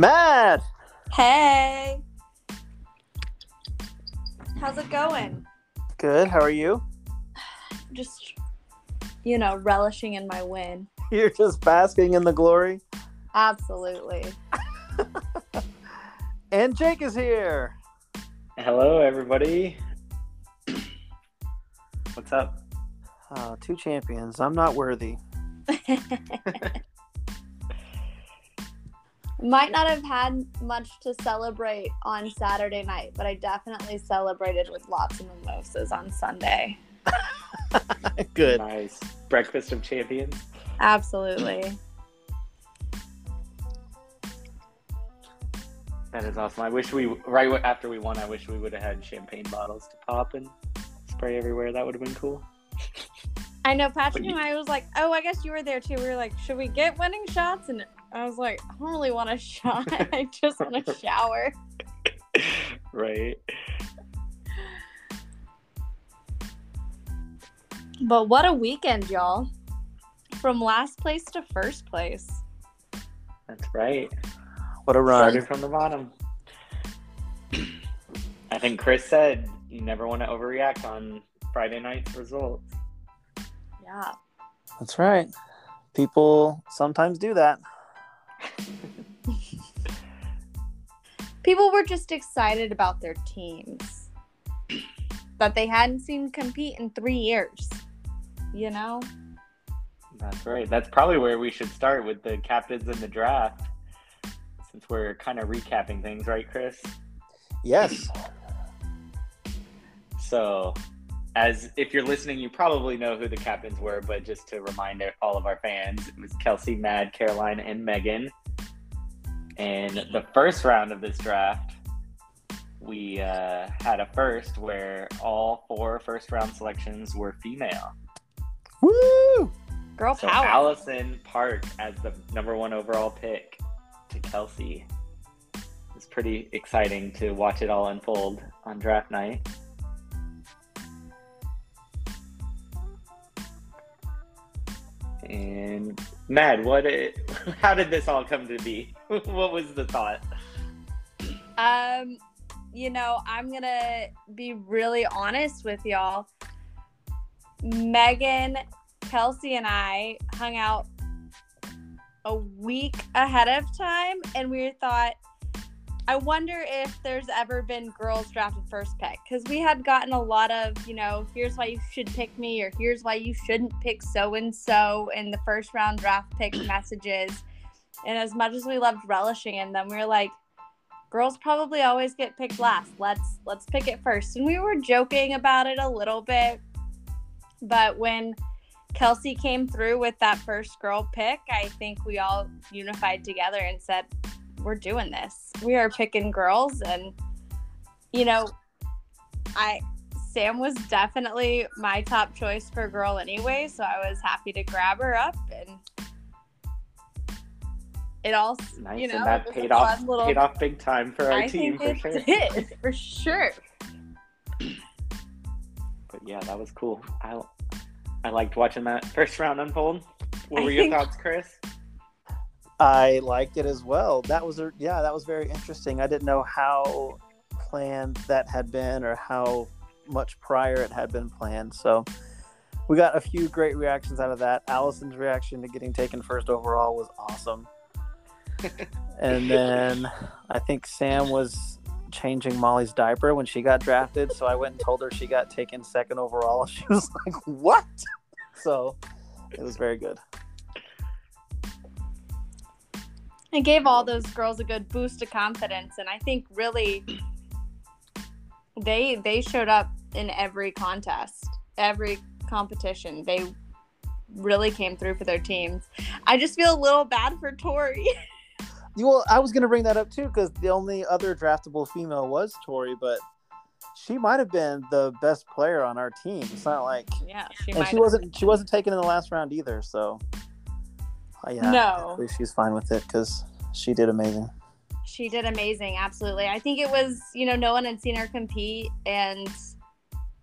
Mad. Hey. How's it going? Good. How are you? Just, you know, relishing in my win. You're just basking in the glory. Absolutely. And Jake is here. Hello, everybody. What's up? Uh, two champions. I'm not worthy. Might not have had much to celebrate on Saturday night, but I definitely celebrated with lots of mimosas on Sunday. Good. Nice breakfast of champions. Absolutely. That is awesome. I wish we right after we won. I wish we would have had champagne bottles to pop and spray everywhere. That would have been cool. I know Patrick you- and I was like, oh, I guess you were there too. We were like, should we get winning shots? And I was like, I don't really want a shot. I just want a shower. right. But what a weekend, y'all. From last place to first place. That's right. What a run. Started from the bottom. I think Chris said you never want to overreact on Friday night's results. Yeah. That's right. People sometimes do that. People were just excited about their teams that they hadn't seen compete in three years. You know? That's right. That's probably where we should start with the captains in the draft, since we're kind of recapping things, right, Chris? Yes. So, as if you're listening, you probably know who the captains were, but just to remind all of our fans, it was Kelsey, Mad, Caroline, and Megan. And the first round of this draft, we uh, had a first where all four first round selections were female. Woo! Girl So power. Allison Park as the number one overall pick to Kelsey. It's pretty exciting to watch it all unfold on draft night. And Mad, what? It, how did this all come to be? what was the thought? Um, you know, I'm gonna be really honest with y'all. Megan, Kelsey, and I hung out a week ahead of time, and we thought, I wonder if there's ever been girls drafted first pick because we had gotten a lot of, you know, here's why you should pick me, or here's why you shouldn't pick so and so in the first round draft pick messages. And as much as we loved relishing in them, we were like, girls probably always get picked last. Let's let's pick it first. And we were joking about it a little bit. But when Kelsey came through with that first girl pick, I think we all unified together and said, We're doing this. We are picking girls and you know, I Sam was definitely my top choice for girl anyway, so I was happy to grab her up and it all Nice, you know and that it was a paid off little- paid off big time for our I team think for it sure. did, for sure. But yeah, that was cool. I I liked watching that first round unfold. What I were your think- thoughts, Chris? I liked it as well. That was a, yeah, that was very interesting. I didn't know how planned that had been or how much prior it had been planned. So we got a few great reactions out of that. Allison's reaction to getting taken first overall was awesome. and then I think Sam was changing Molly's diaper when she got drafted. So I went and told her she got taken second overall. She was like, "What?" So it was very good. It gave all those girls a good boost of confidence, and I think really they they showed up in every contest, every competition. They really came through for their teams. I just feel a little bad for Tori. Well, I was going to bring that up too because the only other draftable female was Tori, but she might have been the best player on our team. It's not like, yeah, she and she wasn't she wasn't taken in the last round either. So, yeah, No. she's fine with it because she did amazing. She did amazing, absolutely. I think it was, you know, no one had seen her compete and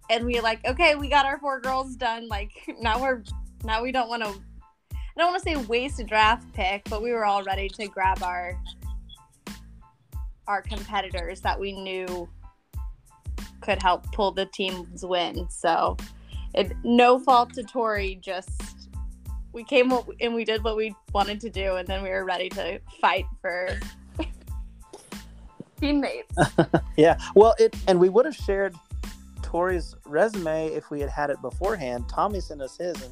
and we were like, okay, we got our four girls done. Like now we're now we don't want to I don't want to say waste a draft pick, but we were all ready to grab our our competitors that we knew could help pull the team's win. So, it, no fault to Tori, just we came up and we did what we wanted to do, and then we were ready to fight for teammates. yeah. Well, it and we would have shared Tori's resume if we had had it beforehand. Tommy sent us his, and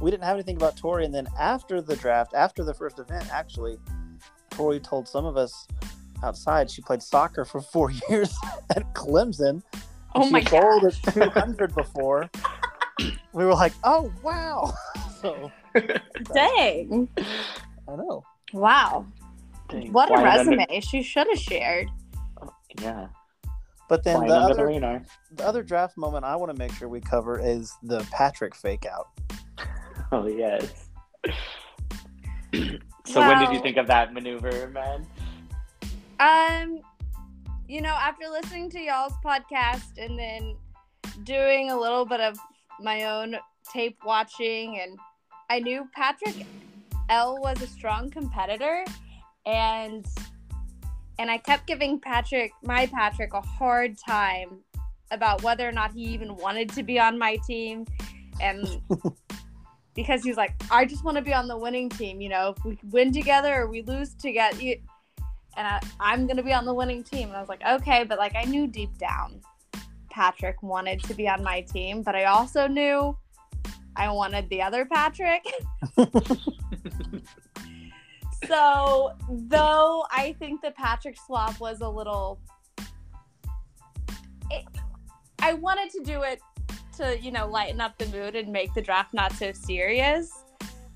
we didn't have anything about Tori. And then after the draft, after the first event, actually, Tori told some of us outside she played soccer for four years at Clemson. Oh she my bowled gosh. at 200 before. we were like, oh, wow. So, Dang. I know. Wow. Dang, What a flying under- resume. She should have shared. yeah. But then Flying the under the other, the other draft moment I want to make sure we cover is the Patrick fake out. Oh yes. so when did you think of that maneuver, man? Um, you know, after listening to y'all's podcast and then doing a little bit of my own tape watching, and I knew Patrick L was a strong competitor, and and I kept giving Patrick, my Patrick, a hard time about whether or not he even wanted to be on my team, and. Because he's like, I just want to be on the winning team. You know, if we win together or we lose together, you, and I, I'm gonna be on the winning team. And I was like, okay, but like I knew deep down Patrick wanted to be on my team, but I also knew I wanted the other Patrick. so though I think the Patrick swap was a little it, I wanted to do it to, you know, lighten up the mood and make the draft not so serious.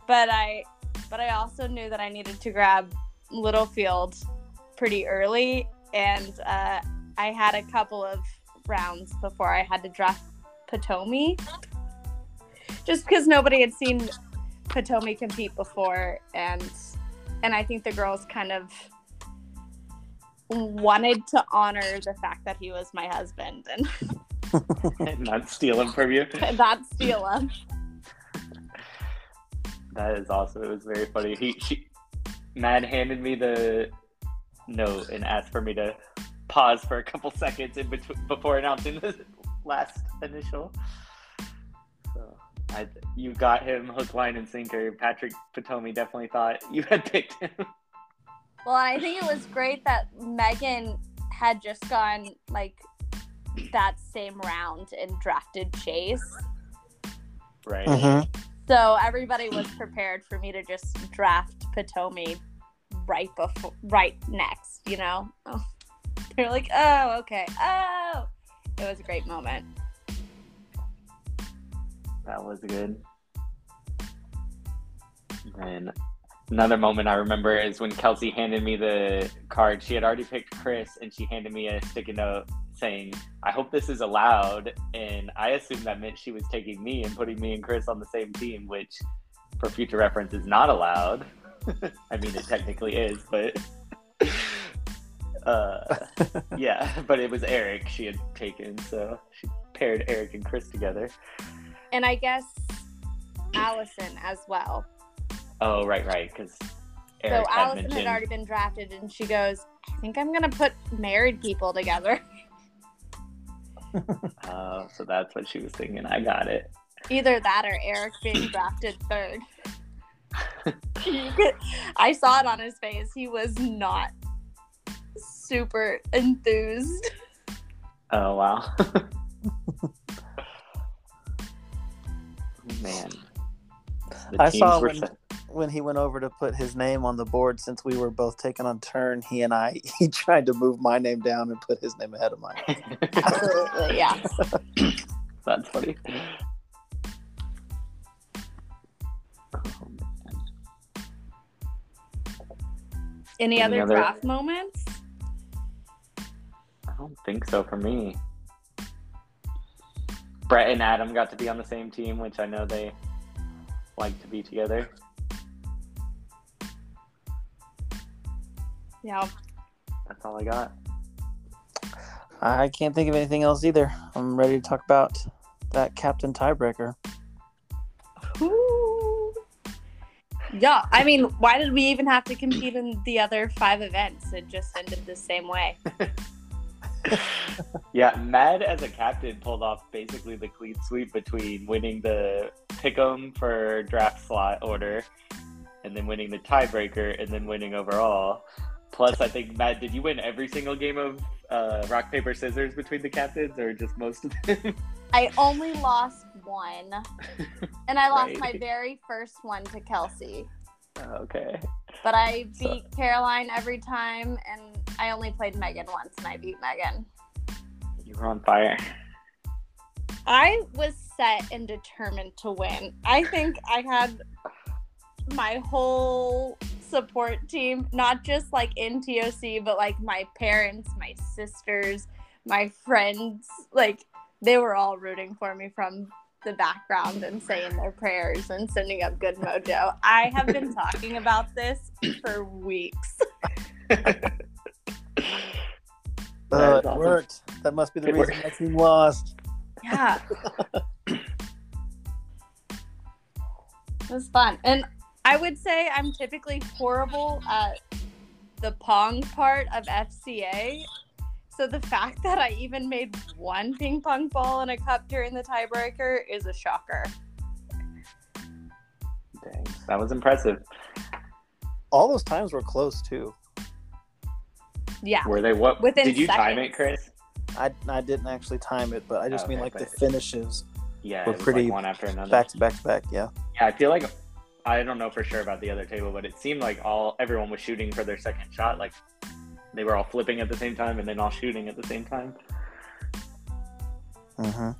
But I but I also knew that I needed to grab Littlefield pretty early, and uh, I had a couple of rounds before I had to draft Potomi, just because nobody had seen Potomi compete before, and and I think the girls kind of wanted to honor the fact that he was my husband and Not stealing from you. not steal him. That is awesome. It was very funny. He she Mad handed me the note and asked for me to pause for a couple seconds in between before announcing the last initial. So I you got him hook, line, and sinker. Patrick Potomi definitely thought you had picked him. Well, I think it was great that Megan had just gone like that same round and drafted Chase. Right. Mhm. So everybody was prepared for me to just draft Potomi right before, right next, you know? Oh. They're like, oh, okay. Oh, it was a great moment. That was good. And another moment I remember is when Kelsey handed me the card. She had already picked Chris, and she handed me a sticky note saying, "I hope this is allowed." And I assumed that meant she was taking me and putting me and Chris on the same team, which, for future reference, is not allowed. I mean, it technically is, but. Uh, yeah, but it was Eric she had taken, so she paired Eric and Chris together. And I guess Allison as well. Oh, right, right. Because So Allison mentioned. had already been drafted, and she goes, I think I'm going to put married people together. Oh, so that's what she was thinking. I got it. Either that or Eric being drafted third. I saw it on his face. He was not super enthused. Oh wow. Man. The I saw when- set- when he went over to put his name on the board, since we were both taking on turn, he and I, he tried to move my name down and put his name ahead of mine. Absolutely, yeah. That's funny. Oh. Any, Any other, other- draft moments? I don't think so for me. Brett and Adam got to be on the same team, which I know they like to be together. Yeah. That's all I got. I can't think of anything else either. I'm ready to talk about that captain tiebreaker. Ooh. Yeah, I mean, why did we even have to compete in the other five events? It just ended the same way. yeah, Mad as a captain pulled off basically the clean sweep between winning the pick'em for draft slot order, and then winning the tiebreaker, and then winning overall. Plus, I think Matt, did you win every single game of uh, rock paper scissors between the captains, or just most of them? I only lost one, and I lost Right. my very first one to Kelsey. okay. But I So- beat Caroline every time, and I only played Megan once, and I beat Megan. You were on fire. I was set and determined to win. I think I had my whole support team, not just like in TOC, but like my parents, my sisters, my friends, like they were all rooting for me from the background and saying their prayers and sending up good mojo. I have been talking about this for weeks. Uh, it awesome. worked. That must be the It reason worked. my team lost. Yeah. it was fun. And I would say I'm typically horrible at the pong part of FCA. So the fact that I even made one ping pong ball in a cup during the tiebreaker is a shocker. Dang, that was impressive. All those times were close too. Yeah. Were they what? Within did you time it. Chris? I, I didn't actually time it, but I just mean like the finishes Yeah, We're it was pretty like one after another. back to back to back. Yeah. Yeah, I feel like I don't know for sure about the other table, but it seemed like all everyone was shooting for their second shot. Like they were all flipping at the same time and then all shooting at the same time. Mm-hmm.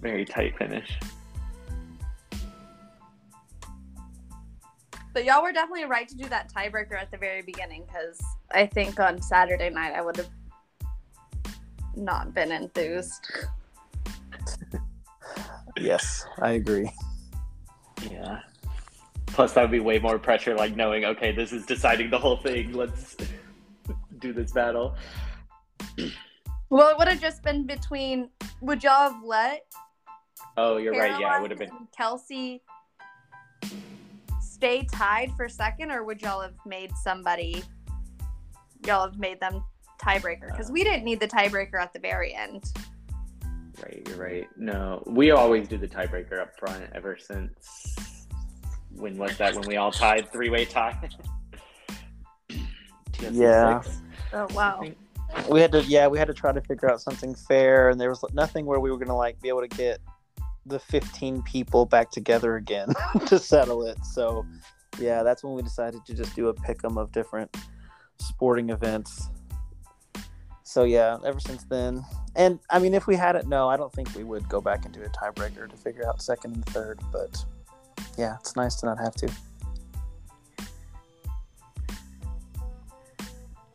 Very tight finish. But y'all were definitely right to do that tiebreaker at the very beginning because I think on Saturday night I would have not been enthused. Yes, I agree. Yeah. Plus, that would be way more pressure. Like knowing, okay, this is deciding the whole thing. Let's do this battle. Well, it would have just been between. Would y'all have let Oh, you're right. Yeah, it would have been. Kelsey stay tied for second, or would y'all have made somebody? Y'all have made them tiebreaker because we didn't need the tiebreaker at the very end. Right, you're right. No, we always do the tiebreaker up front ever since. When was that? When we all tied three way tie? Yeah. Oh wow! We had to, yeah, we had to try to figure out something fair, and there was nothing where we were gonna like be able to get the 15 people back together again to settle it. So, yeah, that's when we decided to just do a pick'em of different sporting events. So yeah, ever since then, and I mean, if we had it, no, I don't think we would go back and do a tiebreaker to figure out second and third. But yeah, it's nice to not have to.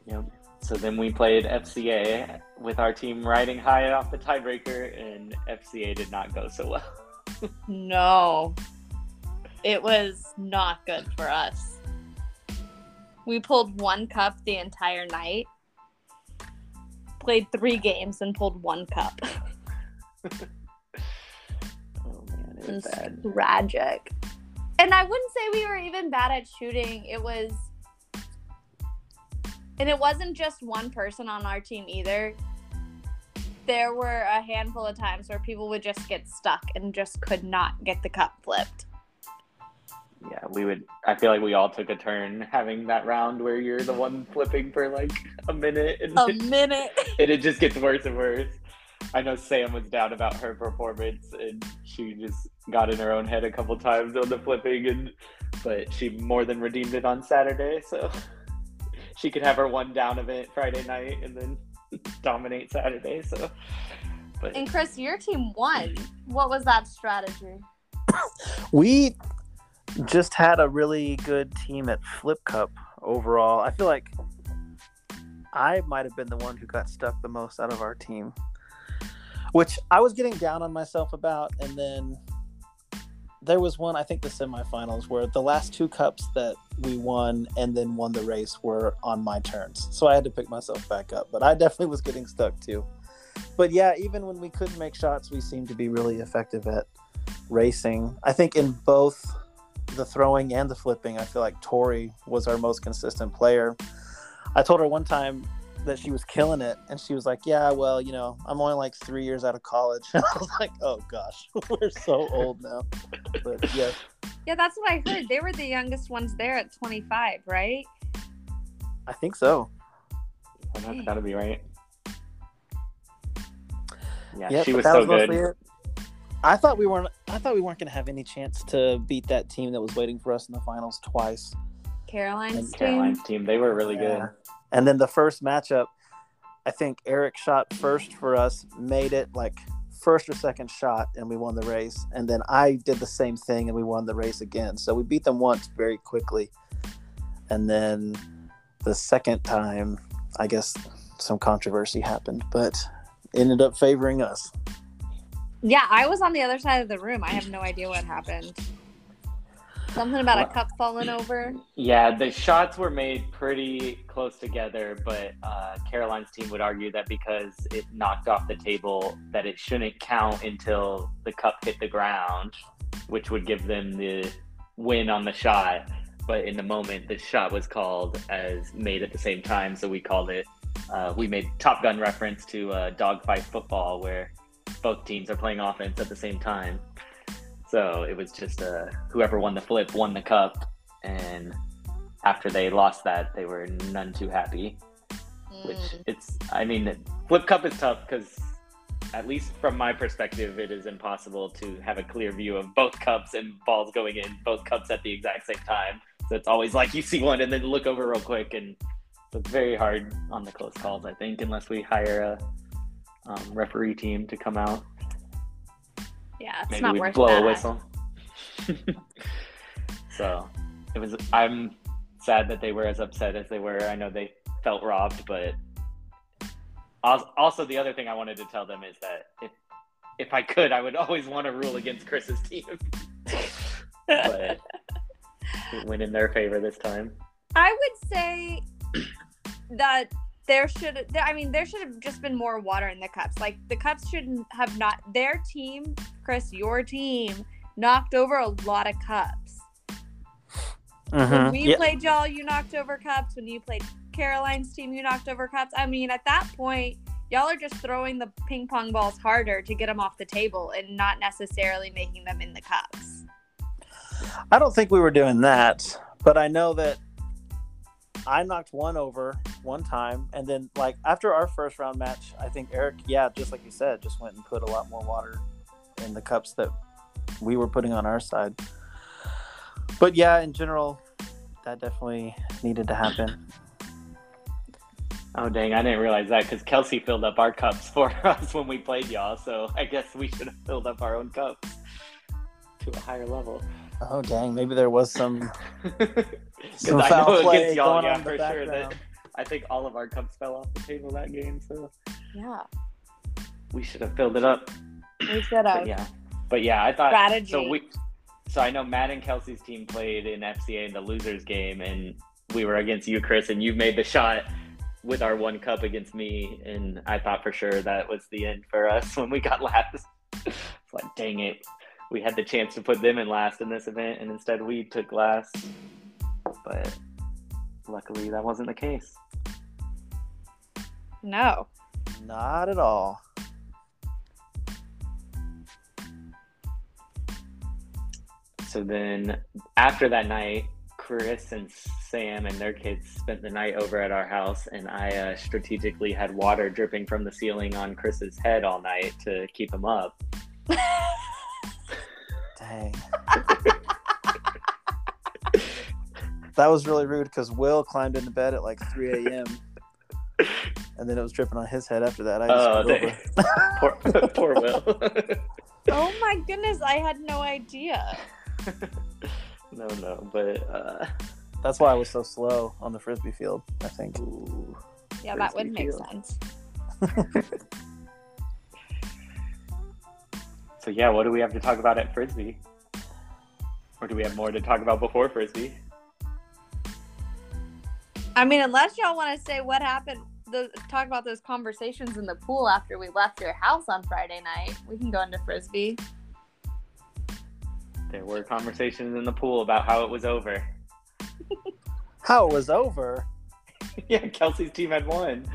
Yep. So then we played FCA with our team riding high off the tiebreaker, and FCA did not go so well. No, it was not good for us. We pulled one cup the entire night. Played three games and pulled one cup. Oh man, it was It's bad. tragic. And I wouldn't say we were even bad at shooting. It was and it wasn't just one person on our team either. There were a handful of times where people would just get stuck and just could not get the cup flipped. Yeah, we would. I feel like we all took a turn having that round where you're the one flipping for like a minute, and, A minute. and it just gets worse and worse. I know Sam was down about her performance, and she just got in her own head a couple times on the flipping, and but she more than redeemed it on Saturday, so she could have her one down event Friday night and then dominate Saturday. So, but And Chris, your team won. What was that strategy? We just had a really good team at Flip Cup overall. I feel like I might have been the one who got stuck the most out of our team, which I was getting down on myself about. And then there was one, I think the semifinals, where the last two cups that we won and then won the race were on my turns. So I had to pick myself back up. But I definitely was getting stuck too. But yeah, even when we couldn't make shots, we seemed to be really effective at racing. I think in both the throwing and the flipping, I feel like Tori was our most consistent player. I told her one time that she was killing it, and she was like, "Yeah, well, you know, I'm only like three years out of college." I was like, "Oh gosh, we're so old now." But yeah, Yeah, that's what I heard. They were the youngest ones there at 25, right? I think so. Well, that's got to be right. Yeah, Yep, she was so mostly good. I thought we weren't. I thought we weren't going to have any chance to beat that team that was waiting for us in the finals twice. Caroline's And team. Caroline's team, they were really Yeah. good. And then the first matchup, I think Eric shot first for us, made it like first or second shot, and we won the race. And then I did the same thing, and we won the race again. So we beat them once very quickly. And then the second time, I guess some controversy happened, but ended up favoring us. Yeah, I was on the other side of the room. I have no idea what happened. Something about a cup falling over. Yeah, the shots were made pretty close together, but uh, Caroline's team would argue that because it knocked off the table, that it shouldn't count until the cup hit the ground, which would give them the win on the shot. But in the moment, the shot was called as made at the same time, so we called it. Uh, we made Top Gun reference to uh, dogfight football, where both teams are playing offense at the same time. So it was just uh, whoever won the flip won the cup, and after they lost that, they were none too happy. Which Mm. it's, I mean, flip cup is tough because, at least from my perspective, it is impossible to have a clear view of both cups and balls going in both cups at the exact same time. So it's always like you see one and then look over real quick, and so it's very hard on the close calls. I think unless we hire a um, referee team to come out Yeah, it's maybe not we worth blow that. a whistle. so it was. I'm sad that they were as upset as they were. I know they felt robbed, but also the other thing I wanted to tell them is that if if I could, I would always want to rule against Chris's team, but it went in their favor this time. I would say that there should I mean there should have just been more water in the cups. Like the cups shouldn't have not their team, Chris, your team knocked over a lot of cups. Uh-huh. When we Yeah. played y'all, you knocked over cups. When you played Caroline's team, you knocked over cups. I mean, at that point, y'all are just throwing the ping pong balls harder to get them off the table and not necessarily making them in the cups. I don't think we were doing that, but I know that I knocked one over one time, and then like after our first round match, I think Eric, yeah, just like you said, just went and put a lot more water in the cups that we were putting on our side. But yeah, in general, that definitely needed to happen. Oh dang! I didn't realize that because Kelsey filled up our cups for us when we played y'all. So I guess we should have filled up our own cups to a higher level. Oh dang, maybe there was some Because some I foul know play against y'all, going yeah, on for sure. That. I think all of our cups fell off the table that game, so Yeah, we should have filled it up. We should But have. yeah, but yeah, I thought Strategy. so. We so I know Matt and Kelsey's team played in FCA in the losers game, and we were against you, Chris, and you made the shot with our one cup against me, and I thought for sure that was the end for us when we got last. it's like, dang it, we had the chance to put them in last in this event, and instead we took last. But luckily, that wasn't the case. No. Not at all. So then after that night, Chris and Sam and their kids spent the night over at our house, and I uh, strategically had water dripping from the ceiling on Chris's head all night to keep him up. Dang. that was really rude because Will climbed into bed at like 3 a.m. and then it was dripping on his head after that. I just Oh, dang. poor, poor Will. oh my goodness, I had no idea. no, no, but uh, That's why I was so slow on the frisbee field. I think. ooh. Yeah, that would Frisbee make field. sense. so yeah, what do we have to talk about at Frisbee? Or do we have more to talk about before Frisbee? I mean, unless y'all want to say what happened, the, talk about those conversations in the pool after we left your house on Friday night, we can go into frisbee. There were conversations in the pool about how it was over. How it was over. yeah, Kelsey's team had won.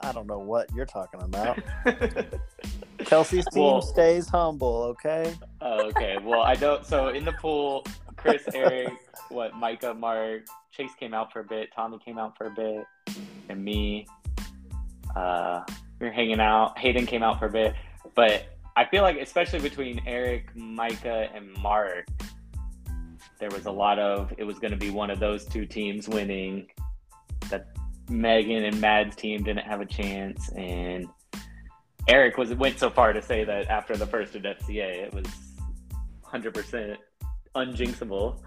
I don't know what you're talking about. Kelsey's team Well- stays humble, okay? oh, okay. Well, I don't. So in the pool, Chris, Eric, what, Micah, Mark, Chase came out for a bit. Tommy came out for a bit, and me. Uh, we were hanging out. Hayden came out for a bit, but I feel like, especially between Eric, Micah, and Mark, there was a lot of it was going to be one of those two teams winning. That Megan and Mad's team didn't have a chance, and Eric was went so far to say that after the first at FCA, it was 100% unjinxable.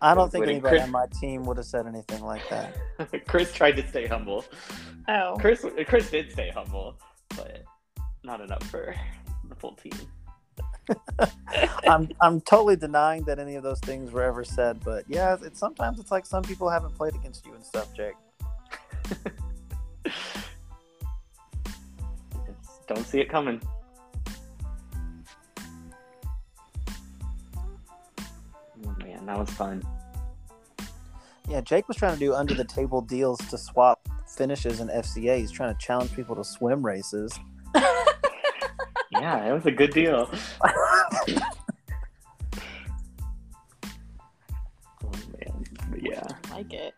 I don't think anybody Chris- on my team would have said anything like that. Chris tried to stay humble. Oh. Chris Chris did stay humble, but not enough for the full team. I'm I'm totally denying that any of those things were ever said, but yeah, it's sometimes it's like some people haven't played against you and stuff, Jake. Just don't see it coming. Oh man, that was fun. Yeah, Jake was trying to do under the table deals to swap finishes in FCA. He's trying to challenge people to swim races. Yeah, it was a good deal. Oh man, but yeah. I like it.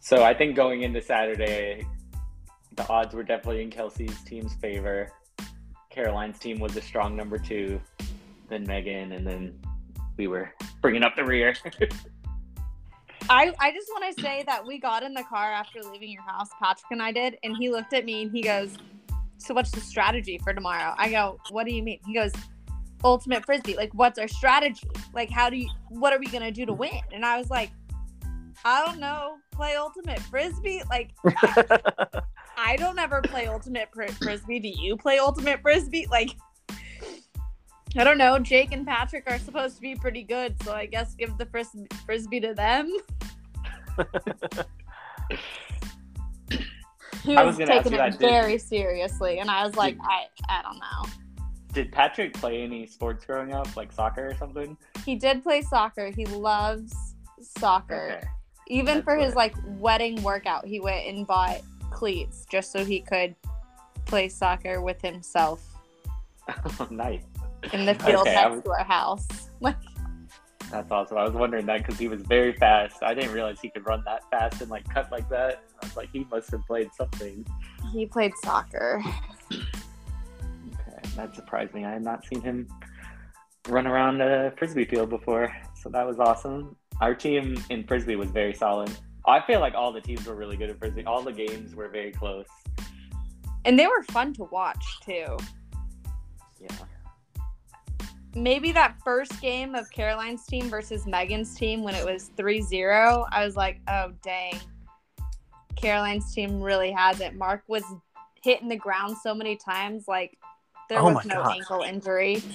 So I think going into Saturday, the odds were definitely in Kelsey's team's favor. Caroline's team was a strong number two, then Megan, and then we were bringing up the rear. I, I just want to say that we got in the car after leaving your house, Patrick and I did, and he looked at me and he goes, So what's the strategy for tomorrow? I go, What do you mean? He goes, Ultimate frisbee. Like, what's our strategy? Like, how do you, what are we going to do to win? And I was like, I don't know. Play ultimate frisbee? Like, I don't ever play ultimate fr- frisbee. Do you play ultimate frisbee? Like, I don't know. Jake and Patrick are supposed to be pretty good, so I guess give the fris- frisbee to them. he I was, was taking it that, did- very seriously, and I was like, I, I don't know. Did Patrick play any sports growing up, like soccer or something? He did play soccer. He loves soccer. Okay. Even That's for his like wedding workout, he went and bought cleats just so he could play soccer with himself nice. in the field Okay, next was- to our house. Like, That's awesome. I was wondering that because he was very fast. I didn't realize he could run that fast and like cut like that. I was like, he must have played something. he played soccer. Okay, that surprised me. I had not seen him run around a frisbee field before, so that was awesome. Our team in frisbee was very solid. I feel like all the teams were really good at frisbee. All the games were very close. And they were fun to watch too. Yeah. Maybe that first game of Caroline's team versus Megan's team when it was 3-0, I was like, "Oh, dang. Caroline's team really has it." Mark was hitting the ground so many times like there Oh was my no God. ankle injury.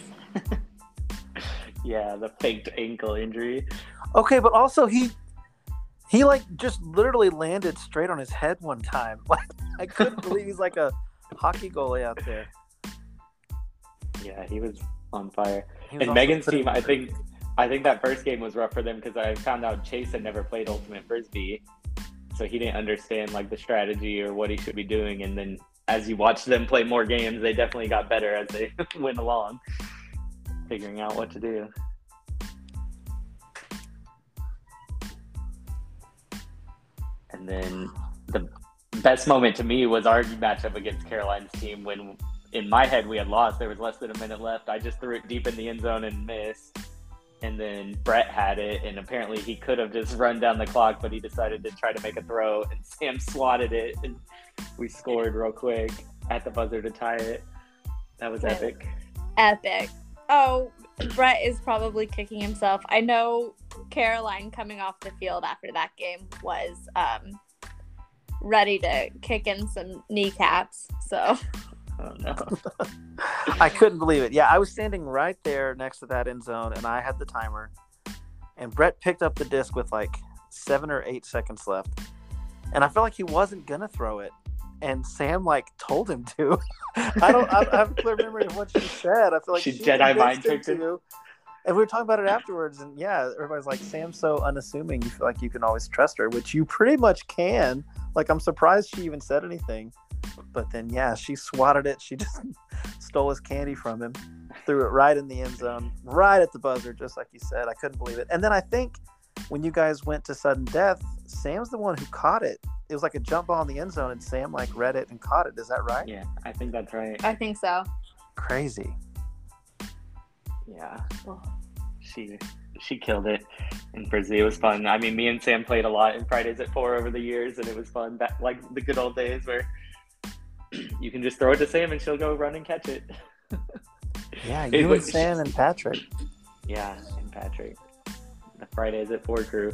Yeah, the faked ankle injury. Okay, but also he he like just literally landed straight on his head one time. Like I couldn't believe he's like a hockey goalie out there. Yeah, he was on fire. And Megan's team, I think, I think that first game was rough for them because I found out Chase had never played ultimate frisbee, so he didn't understand like the strategy or what he should be doing. And then as you watch them play more games, they definitely got better as they went along, figuring out what to do. And then the best moment to me was our matchup against Caroline's team when in my head we had lost. There was less than a minute left. I just threw it deep in the end zone and missed. And then Brett had it, and apparently he could have just run down the clock, but he decided to try to make a throw, and Sam swatted it, and we scored real quick at the buzzer to tie it. That was epic. Epic. Oh, Brett is probably kicking himself. I know Caroline coming off the field after that game was um, ready to kick in some kneecaps. So Oh no. I couldn't believe it. Yeah, I was standing right there next to that end zone, and I had the timer. And Brett picked up the disc with like seven or eight seconds left, and I felt like he wasn't gonna throw it. and Sam like told him to. I don't. I, I have a clear memory of what she said. I feel like She she, Jedi mind tricked him? to. And we were talking about it afterwards, and yeah, everybody's like, "Sam's so unassuming. You feel like you can always trust her," which you pretty much can. Like, I'm surprised she even said anything. But then, yeah, she swatted it. She just stole his candy from him, threw it right in the end zone, right at the buzzer, just like you said. I couldn't believe it. And then I think when you guys went to sudden death, Sam's the one who caught it. It was like a jump ball in the end zone, and Sam like read it and caught it. Is that right? Yeah, I think that's right. I think so. Crazy. Yeah. She she killed it in Frisbee. It was fun. I mean, me and Sam played a lot in Fridays at Four over the years, and it was fun. That like the good old days where you can just throw it to Sam and she'll go run and catch it. Yeah, It you and was- Sam and Patrick. Yeah, and Patrick, the Fridays at Four crew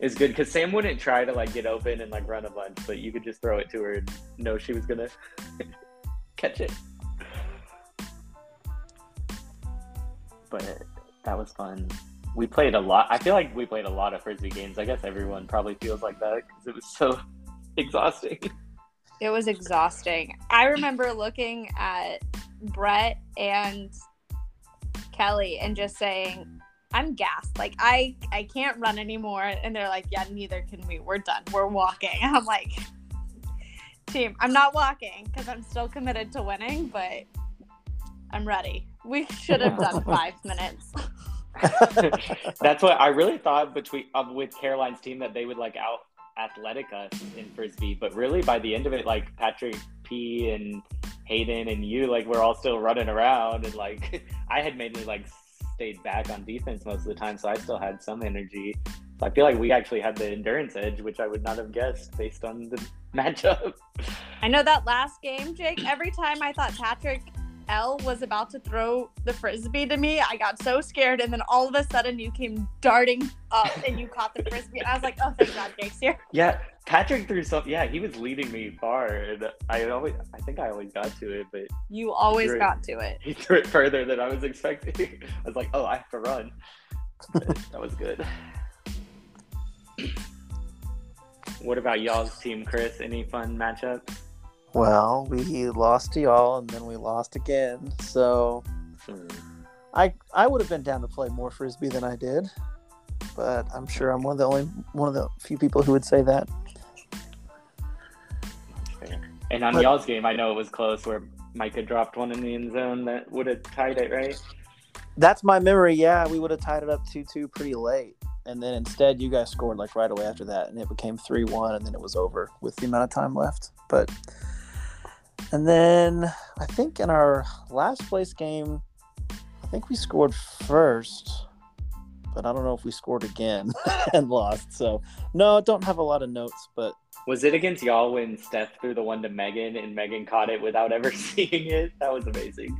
is good because Sam wouldn't try to like get open and like run a bunch, but you could just throw it to her and know she was gonna catch it. But that was fun. We played a lot. I feel like we played a lot of frisbee games. I guess everyone probably feels like that because it was so exhausting. It was exhausting. I remember looking at Brett and Kelly and just saying, I'm gassed. Like I I can't run anymore. And they're like, Yeah, neither can we. We're done. We're walking. And I'm like, team, I'm not walking because I'm still committed to winning, but I'm ready. We should have done five minutes. That's what I really thought between um, with Caroline's team that they would like out athletic us in frisbee, but really by the end of it, like Patrick P and Hayden and you, like we're all still running around, and like I had mainly like stayed back on defense most of the time, so I still had some energy. So I feel like we actually had the endurance edge, which I would not have guessed based on the matchup. I know that last game, Jake, every time I thought Patrick L was about to throw the frisbee to me, I got so scared. And then all of a sudden, you came darting up and you caught the frisbee. I was like, oh, thank God Jake's here. Yeah, Patrick threw some. Yeah, he was leading me far, and I always, I think I always got to it, but You always got to it. he threw it further than I was expecting. I was like, oh, I have to run. That was good. What about y'all's team, Chris? Any fun matchups? Well, we lost to y'all, and then we lost again. So hmm. I I would have been down to play more frisbee than I did, but I'm sure I'm one of the only one of the few people who would say that. And on But- y'all's game, I know it was close where Micah dropped one in the end zone that would have tied it, right? That's my memory. Yeah, we would have tied it up two two pretty late, and then instead you guys scored like right away after that, and it became three one, and then it was over with the amount of time left. But and then I think in our last place game, I think we scored first, but I don't know if we scored again and lost. So no, don't have a lot of notes, but Was it against y'all when Steph threw the one to Megan and Megan caught it without ever seeing it? That was amazing.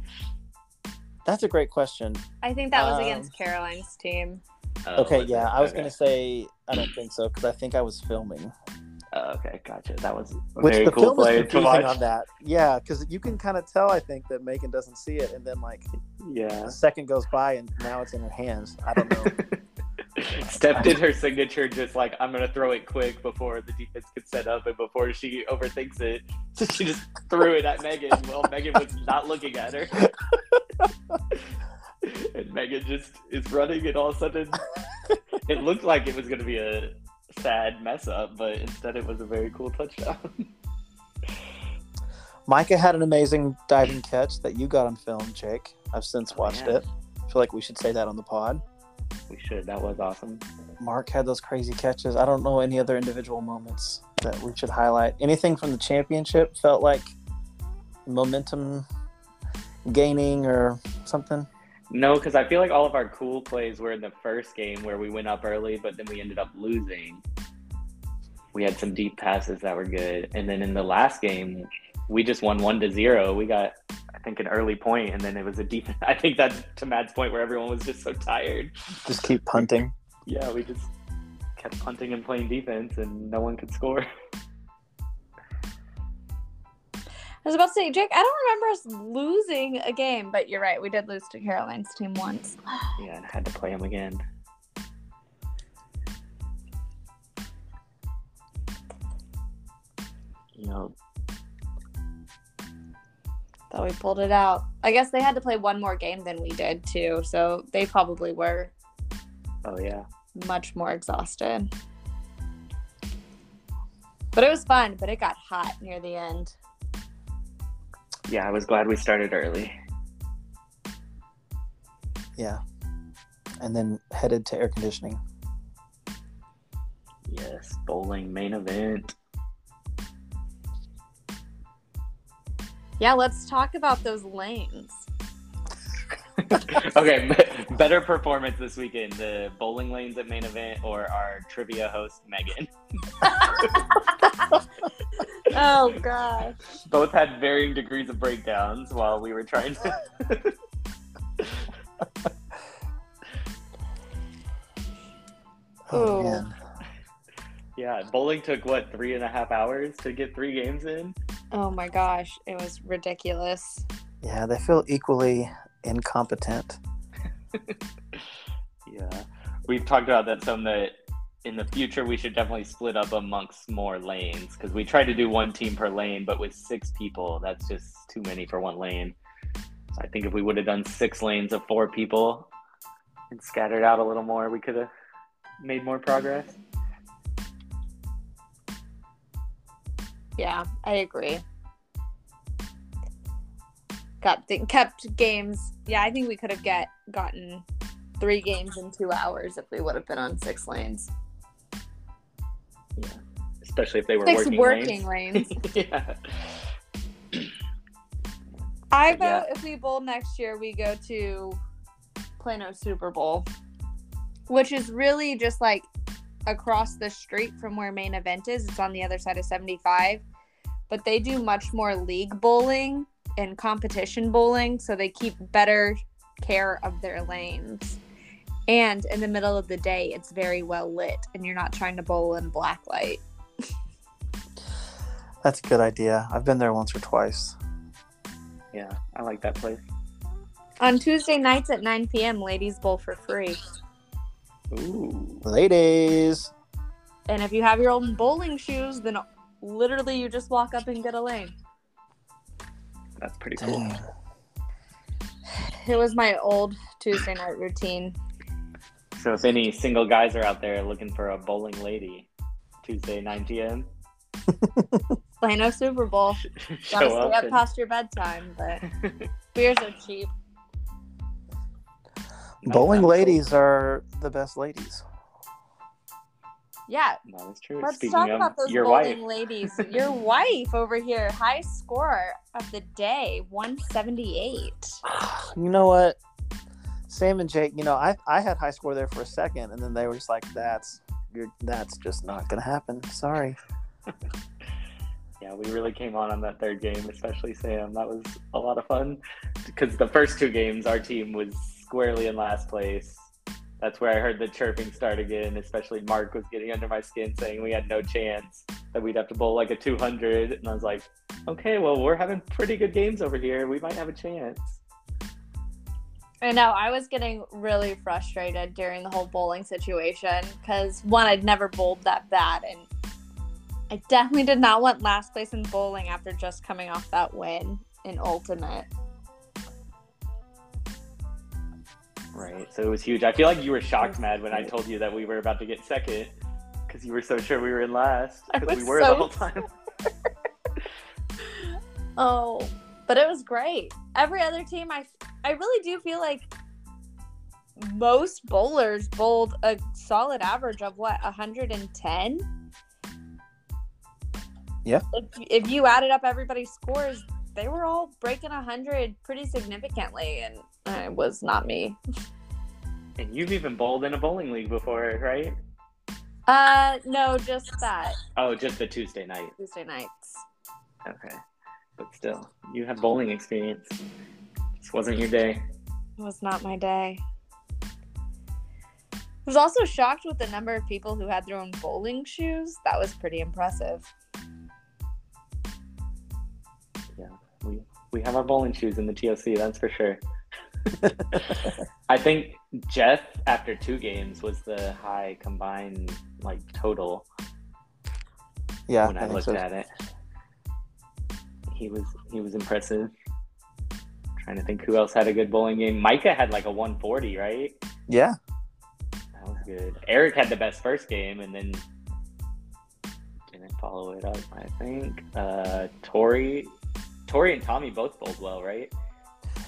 that's a great question. I think that was Um, against Caroline's team. Oh, Okay, was yeah, it? I was Okay. gonna say I don't think so because I think I was filming. Oh, okay, gotcha. That was Which very the cool film is to confusing on that. Yeah, because you can kind of tell. I think that Megan doesn't see it, and then like Yeah. a second goes by, and now it's in her hands. I don't know. Steph did her signature just like I'm gonna throw it quick before the defense could set up and before she overthinks it. So she just threw it at Megan while Megan was not looking at her. and Megan just is running and all of a sudden it looked like it was gonna be a sad mess up, but instead it was a very cool touchdown. Micah had an amazing diving catch that you got on film, Jake. I've since Oh, watched yeah. it. I feel like we should say that on the pod. we should. That was awesome. Mark had those crazy catches. I don't know any other individual moments that we should highlight. Anything from the championship felt like momentum gaining or something. No, because I feel like all of our cool plays were in the first game where we went up early, but then we ended up losing. We had some deep passes that were good, and then in the last game, we just won one to zero. We got, I think, an early point, and then it was a deep. I think that's to Matt's point where everyone was just so tired. Just keep punting. Yeah, we just kept punting and playing defense, and no one could score. I was about to say, Jake, I don't remember us losing a game, but you're right. We did lose to Caroline's team once. yeah, and had to play them again. You know, that we pulled it out. I guess they had to play one more game than we did too, so they probably were Oh yeah. much more exhausted. But it was fun, but it got hot near the end. Yeah, I was glad we started early. Yeah. And then headed to air conditioning. Yes, bowling main event. Yeah, let's talk about those lanes. okay, be- better performance this weekend: the bowling lanes at main event or our trivia host Megan. oh gosh. Both had varying degrees of breakdowns while we were trying to. Oh Ooh. man. yeah, bowling took what three and a half hours to get three games in. Oh my gosh, it was ridiculous. Yeah, they feel equally incompetent. Yeah, we've talked about that some. That in the future we should definitely split up amongst more lanes because we tried to do one team per lane, but with six people, that's just too many for one lane. So I think if we would have done six lanes of four people and scattered out a little more, we could have made more progress. Yeah, I agree. Got kept games. Yeah, I think we could have get gotten three games in two hours if we would have been on six lanes. Yeah, especially if they were Six working, working lanes. lanes. yeah. I But yeah. vote if we bowl next year, we go to Plano Super Bowl, which is really just like across the street from where main event is. It's on the other side of 75, but they do much more league bowling and competition bowling, so they keep better care of their lanes. And in the middle of the day, it's very well lit, and you're not trying to bowl in black light. That's a good idea. I've been there once or twice. Yeah, I like that place. On Tuesday nights at 9 p.m., ladies bowl for free. Ooh. Ladies. And if you have your own bowling shoes, then literally you just walk up and get a lane. That's pretty cool. Dang. It was my old Tuesday night routine. So if any single guys are out there looking for a bowling lady, Tuesday 9 p.m. Plano Super Bowl. Gotta Show stay up. up and- past your bedtime, but beers are cheap. Might Bowling sound cool. ladies are the best ladies. Yeah, That is true. let's Speaking talk of about those your bowling wife, ladies. Your wife over here, high score of the day, 178. You know what? Sam and Jake, you know, I, I had high score there for a second, and then they were just like, "That's you're, that's just not gonna happen." Sorry. yeah, we really came on on that third game, especially Sam. That was a lot of fun because the first two games, our team was squarely in last place. That's where I heard the chirping start again. Especially Mark was getting under my skin, saying we had no chance that we'd have to bowl like a 200, and I was like, "Okay, well, we're having pretty good games over here. We might have a chance." I know. I was getting really frustrated during the whole bowling situation because one, I'd never bowled that bad, and I definitely did not want last place in bowling after just coming off that win in ultimate. Right. So it was huge. I feel like you were shocked, mad, when I told you that we were about to get second because you were so sure we were in last because we were so the whole time. Oh, but it was great. Every other team, I I really do feel like most bowlers bowled a solid average of what 110. Yeah. If if you added up everybody's scores, they were all breaking 100 pretty significantly, and it was not me. And you've even bowled in a bowling league before, right? Uh, no, just that Oh, just the Tuesday night. Tuesday nights. Okay. But still, you have bowling experience. This wasn't your day. It was not my day. I was also shocked with the number of people who had their own bowling shoes. That was pretty impressive. Yeah, we we have our bowling shoes in the TOC, that's for sure. I think Jeff, after two games, was the high combined like total Yeah, when I, I looked so. at it. He was he was impressive. trying to think who else had a good bowling game. Micah had like a 140, right? Yeah. That was good. Eric had the best first game and then didn't follow it up, I think. Uh Tori Tori and Tommy both bowled well, right?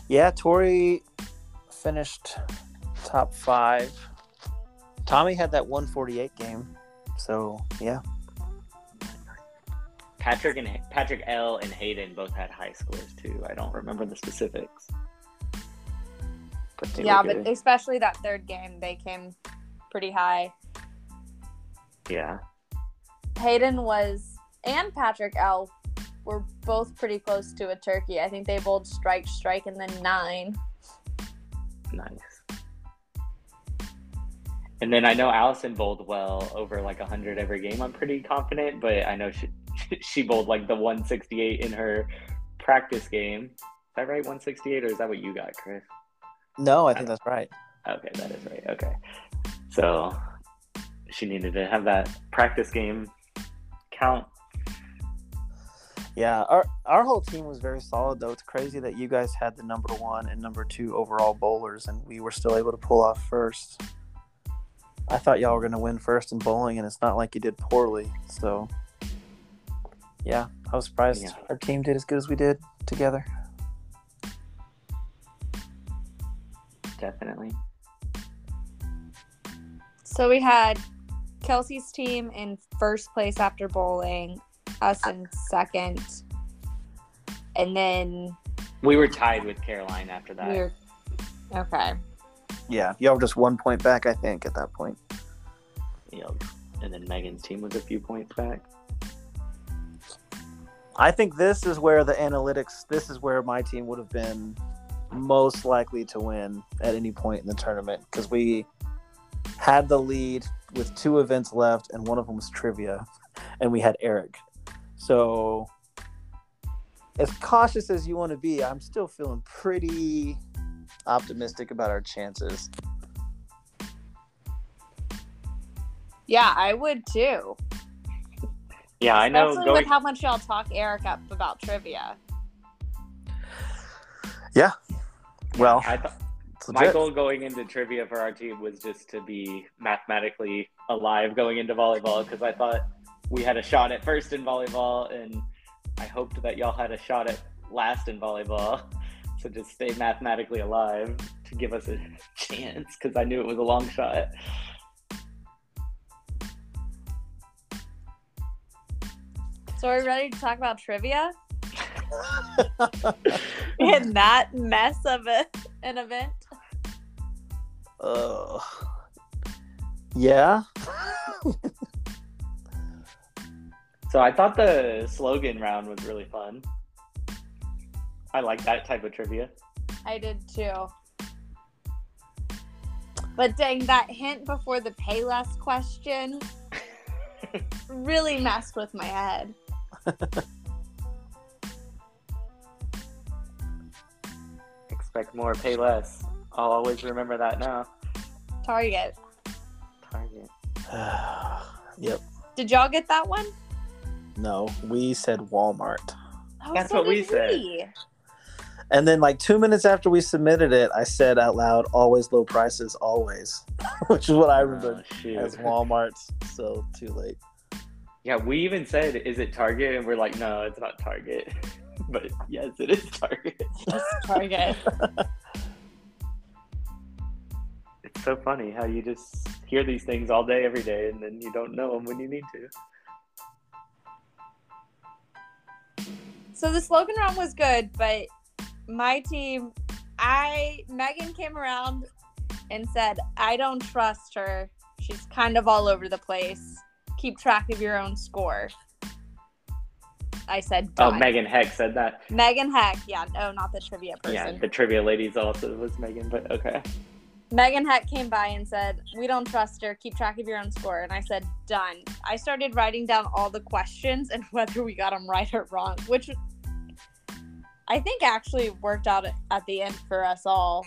Yeah, Tori finished top five. Tommy had that 148 game. So, yeah. Patrick and Patrick L and Hayden both had high scores too. I don't remember the specifics. But yeah, but especially that third game, they came pretty high. Yeah. Hayden was and Patrick L were both pretty close to a turkey. I think they bowled strike, strike, and then nine. Nice. And then I know Allison bowled well over like 100 every game. I'm pretty confident, but I know she, she bowled like the 168 in her practice game. Is that right? 168, or is that what you got, Chris? No, I think that's right. Okay, that is right. Okay. So she needed to have that practice game count. Yeah, our our whole team was very solid though. It's crazy that you guys had the number one and number two overall bowlers, and we were still able to pull off first. I thought y'all were going to win first in bowling, and it's not like you did poorly. So, yeah, I was surprised yeah. our team did as good as we did together. Definitely. So we had Kelsey's team in first place after bowling, us in second, and then we were tied with Caroline after that. We were, okay. Yeah, y'all were just one point back, I think, at that point. Yep. And then Megan's team was a few points back. I think this is where the analytics, this is where my team would have been most likely to win at any point in the tournament because we had the lead with two events left, and one of them was trivia, and we had Eric. So, as cautious as you want to be, I'm still feeling pretty optimistic about our chances. Yeah, I would too. Yeah, I know. Especially going... with how much y'all talk Eric up about trivia. Yeah. Well, I thought my goal going into trivia for our team was just to be mathematically alive going into volleyball because I thought we had a shot at first in volleyball, and I hoped that y'all had a shot at last in volleyball. So just stay mathematically alive to give us a chance because I knew it was a long shot. So are we ready to talk about trivia? In that mess of a, an event? Uh, yeah. so I thought the slogan round was really fun. I like that type of trivia. I did too. But dang, that hint before the pay less question really messed with my head. Expect more, pay less. I'll always remember that now. Target. Target. yep. Did y'all get that one? No, we said Walmart. Oh, That's so what we said. And then, like two minutes after we submitted it, I said out loud, "Always low prices, always," which is what I oh, remember oh, as Walmart's. So too late. Yeah, we even said, "Is it Target?" And we're like, "No, it's not Target." but yes, it is Target. It's Target. it's so funny how you just hear these things all day, every day, and then you don't know them when you need to. So the slogan round was good, but my team, I Megan came around and said, "I don't trust her. She's kind of all over the place." Keep track of your own score. I said. Oh, Megan Heck said that. Megan Heck, yeah, no, not the trivia person. Yeah, the trivia ladies also was Megan, but okay. Megan Heck came by and said, "We don't trust her. Keep track of your own score." And I said, "Done." I started writing down all the questions and whether we got them right or wrong, which I think actually worked out at the end for us all,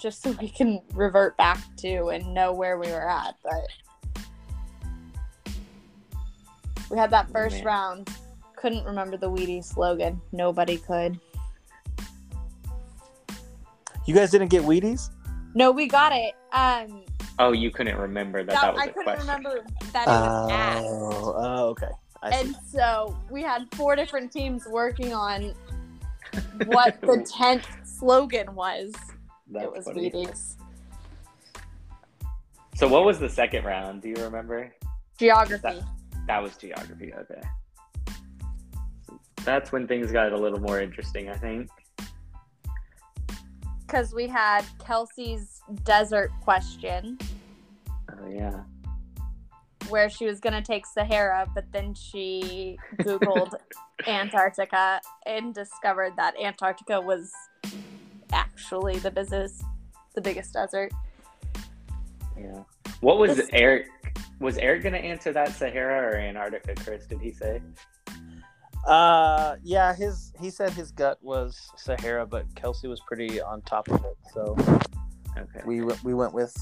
just so we can revert back to and know where we were at. But We had that oh, first oh, round. Couldn't remember the Wheaties slogan. Nobody could. You guys didn't get Wheaties? No, we got it. Um, Oh, you couldn't remember that that- that was I a couldn't question. remember that it was asked. Oh, oh, okay. I see. And so we had four different teams working on what the tenth slogan was. That's it was funny. Wheaties. So what was the second round? Do you remember? Geography. That was geography. Okay. That's when things got a little more interesting, I think. Because we had Kelsey's desert question Oh yeah. where she was going to take Sahara, but then she Googled Antarctica and discovered that Antarctica was actually the business, the biggest desert. Yeah. What was This- Eric? Was Eric gonna answer that Sahara or Antarctica? Chris, did he say? Uh, yeah, his he said his gut was Sahara, but Kelsey was pretty on top of it. So Okay. we we went with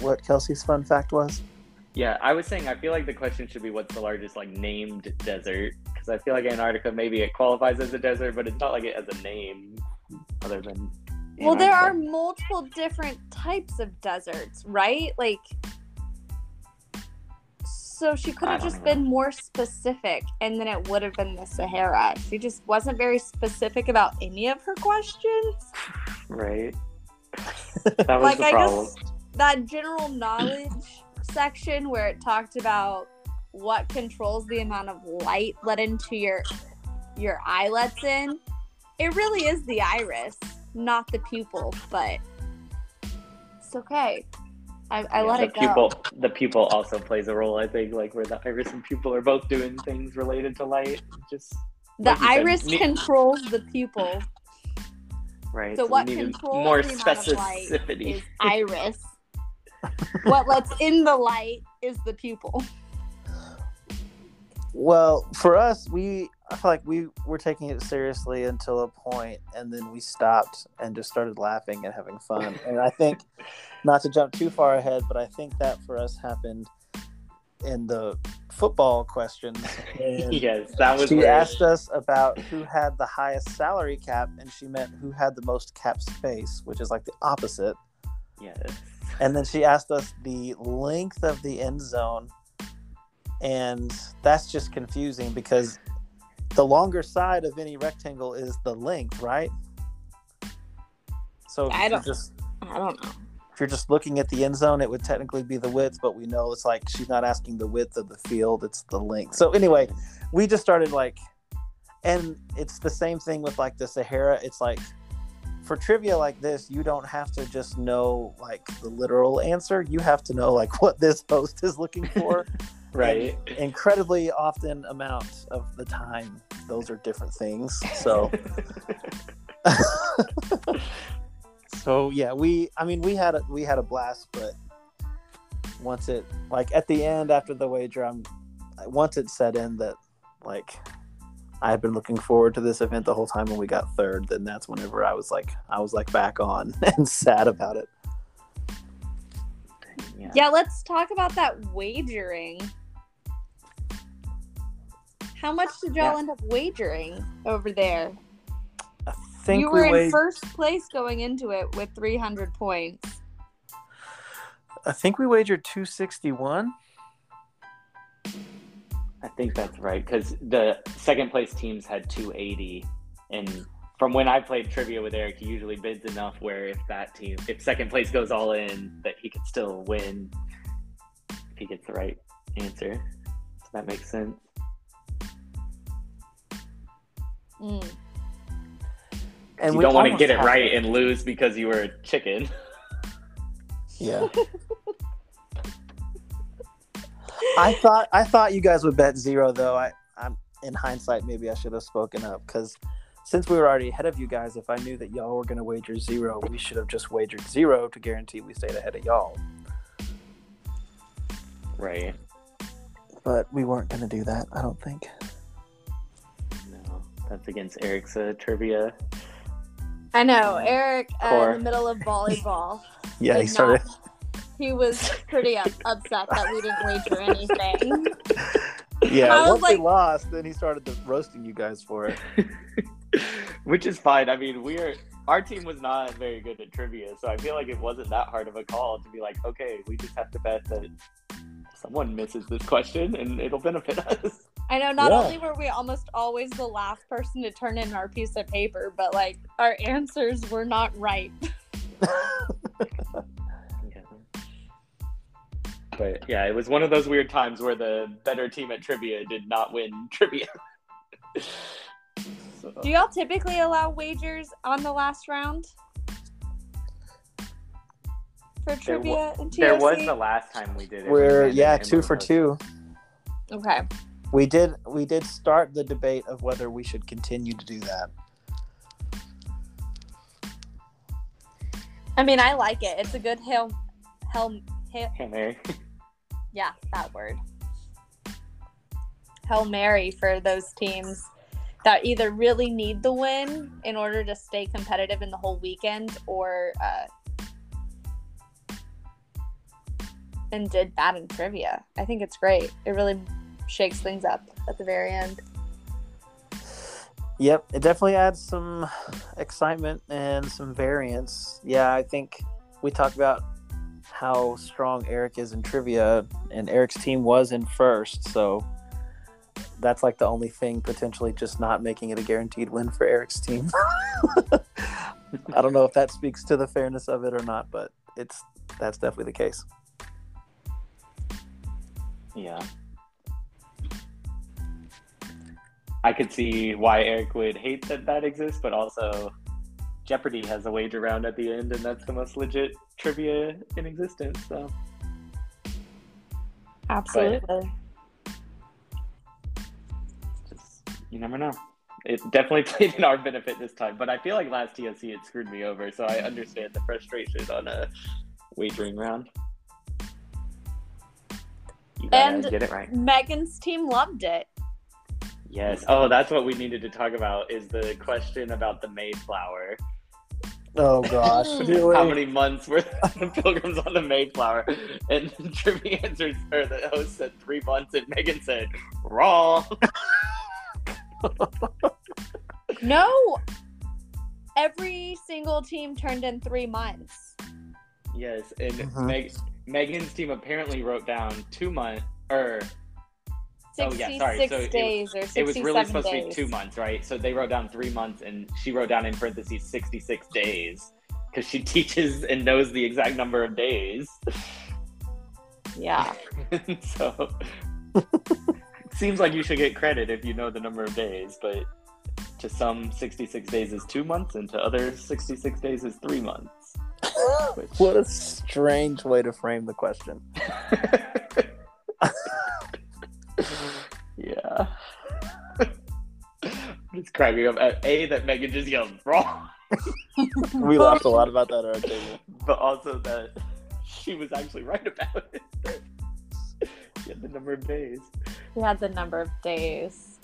what Kelsey's fun fact was. Yeah, I was saying I feel like the question should be what's the largest like named desert because I feel like Antarctica maybe it qualifies as a desert, but it's not like it has a name other than. Well, there are multiple different types of deserts, right? Like, so she could have just know. been more specific, and then it would have been the Sahara. She just wasn't very specific about any of her questions. right. That was Like, the I problem. guess that general knowledge section where it talked about what controls the amount of light let into your your eye lets in. It really is the iris, not the pupil, but it's okay. I, I Yeah, let the it go. pupil, The pupil also plays a role, I think, like where the iris and pupil are both doing things related to light. Just the like you said, iris controls the pupil. right. So we what controls more the amount of light specificity. is iris. what lets in the light is the pupil. Well, for us, we I feel like we were taking it seriously until a point, and then we stopped and just started laughing and having fun. And I think, not to jump too far ahead, but I think that for us happened in the football questions. And yes, that was. she where- asked us about who had the highest salary cap, and she meant who had the most cap space, which is like the opposite. Yes. And then she asked us the length of the end zone. And that's just confusing because the longer side of any rectangle is the length, right? So I don't- just I don't know. if you're just looking at the end zone, it would technically be the width, but we know it's like she's not asking the width of the field, it's the length. So anyway, we just started like and it's the same thing with like the Sahara. It's like for trivia like this, you don't have to just know like the literal answer. You have to know like what this host is looking for. Right. Incredibly often amount of the time, those are different things. So so yeah, we I mean we had a we had a blast, but once it like at the end after the wager, I'm once it set in that like I had been looking forward to this event the whole time when we got third, then that's whenever I was like I was like back on and sad about it. yeah. Yeah, let's talk about that wagering. How much did y'all Yeah. end up wagering over there? I think you were we in wag- first place going into it with 300 points. I think we wagered 261. I think that's right because the second place teams had 280, and from when I played trivia with Eric, he usually bids enough where if that team, if second place goes all in, that he could still win if he gets the right answer. So that makes sense. Mm. And you don't want to get it right and lose because you were a chicken. Yeah. I thought I thought you guys would bet zero though. I I'm in hindsight maybe I should have spoken up because since we were already ahead of you guys, if I knew that y'all were gonna wager zero, we should have just wagered zero to guarantee we stayed ahead of y'all. Right. But we weren't gonna do that, I don't think. No, that's against Eric's uh, trivia. I know, Eric uh, in the middle of volleyball. Yeah, he started. not- he was pretty up, upset that we didn't wager anything. Yeah, I once like- we lost, then he started the, roasting you guys for it. Which is fine. I mean, we're our team was not very good at trivia, so I feel like it wasn't that hard of a call to be like, okay, we just have to bet that someone misses this question and it'll benefit us. I know not Yeah. only were we almost always the last person to turn in our piece of paper, but like our answers were not right. Yeah. But yeah, it was one of those weird times where the better team at trivia did not win trivia. So- Do y'all typically allow wagers on the last round for There wa- trivia and TOC? there was the last time we did it. We're when yeah, two for hosted. two. Okay. We did we did start the debate of whether we should continue to do that. I mean, I like it. It's a good hail, hail, hail Hey, Mary. yeah, that word. Hail Mary for those teams that either really need the win in order to stay competitive in the whole weekend or uh, and did bad in trivia. I think it's great. It really shakes things up at the very end. Yep, it definitely adds some excitement and some variance. Yeah, I think we talked about how strong Eric is in trivia, and Eric's team was in first, so that's like the only thing potentially just not making it a guaranteed win for Eric's team. I don't know if that speaks to the fairness of it or not, but it's that's definitely the case. Yeah. I could see why Eric would hate that that exists, but also Jeopardy has a wager round at the end, and that's the most legit trivia in existence. So Absolutely. just you never know. It definitely played in our benefit this time, but I feel like last TOC it screwed me over, so I understand the frustration on a wagering round. You gotta And- get it right. Megan's team loved it. Yes. Oh, that's what we needed to talk about is the question about the Mayflower. Oh gosh, Really? How many months were the pilgrims on the Mayflower? And Trivia answers, or the host said three months, and Megan said, wrong. No. Every single team turned in three months. yes. And Mhm. Meg- Megan's team apparently wrote down two months, or Oh, yeah, sorry. So it was- or 67 it was really supposed days. to be two months, right? So they wrote down three months, and she wrote down in parentheses 66 days because she teaches and knows the exact number of days. Yeah. so seems like you should get credit if you know the number of days, but to some 66 days is two months, and to others 66 days is three months. Which- what a strange way to frame the question. yeah. I'm just cracking up at A that Megan just yelled wrong, We laughed a lot about that at our table. but also that she was actually right about it. she had the number of days. We had the number of days.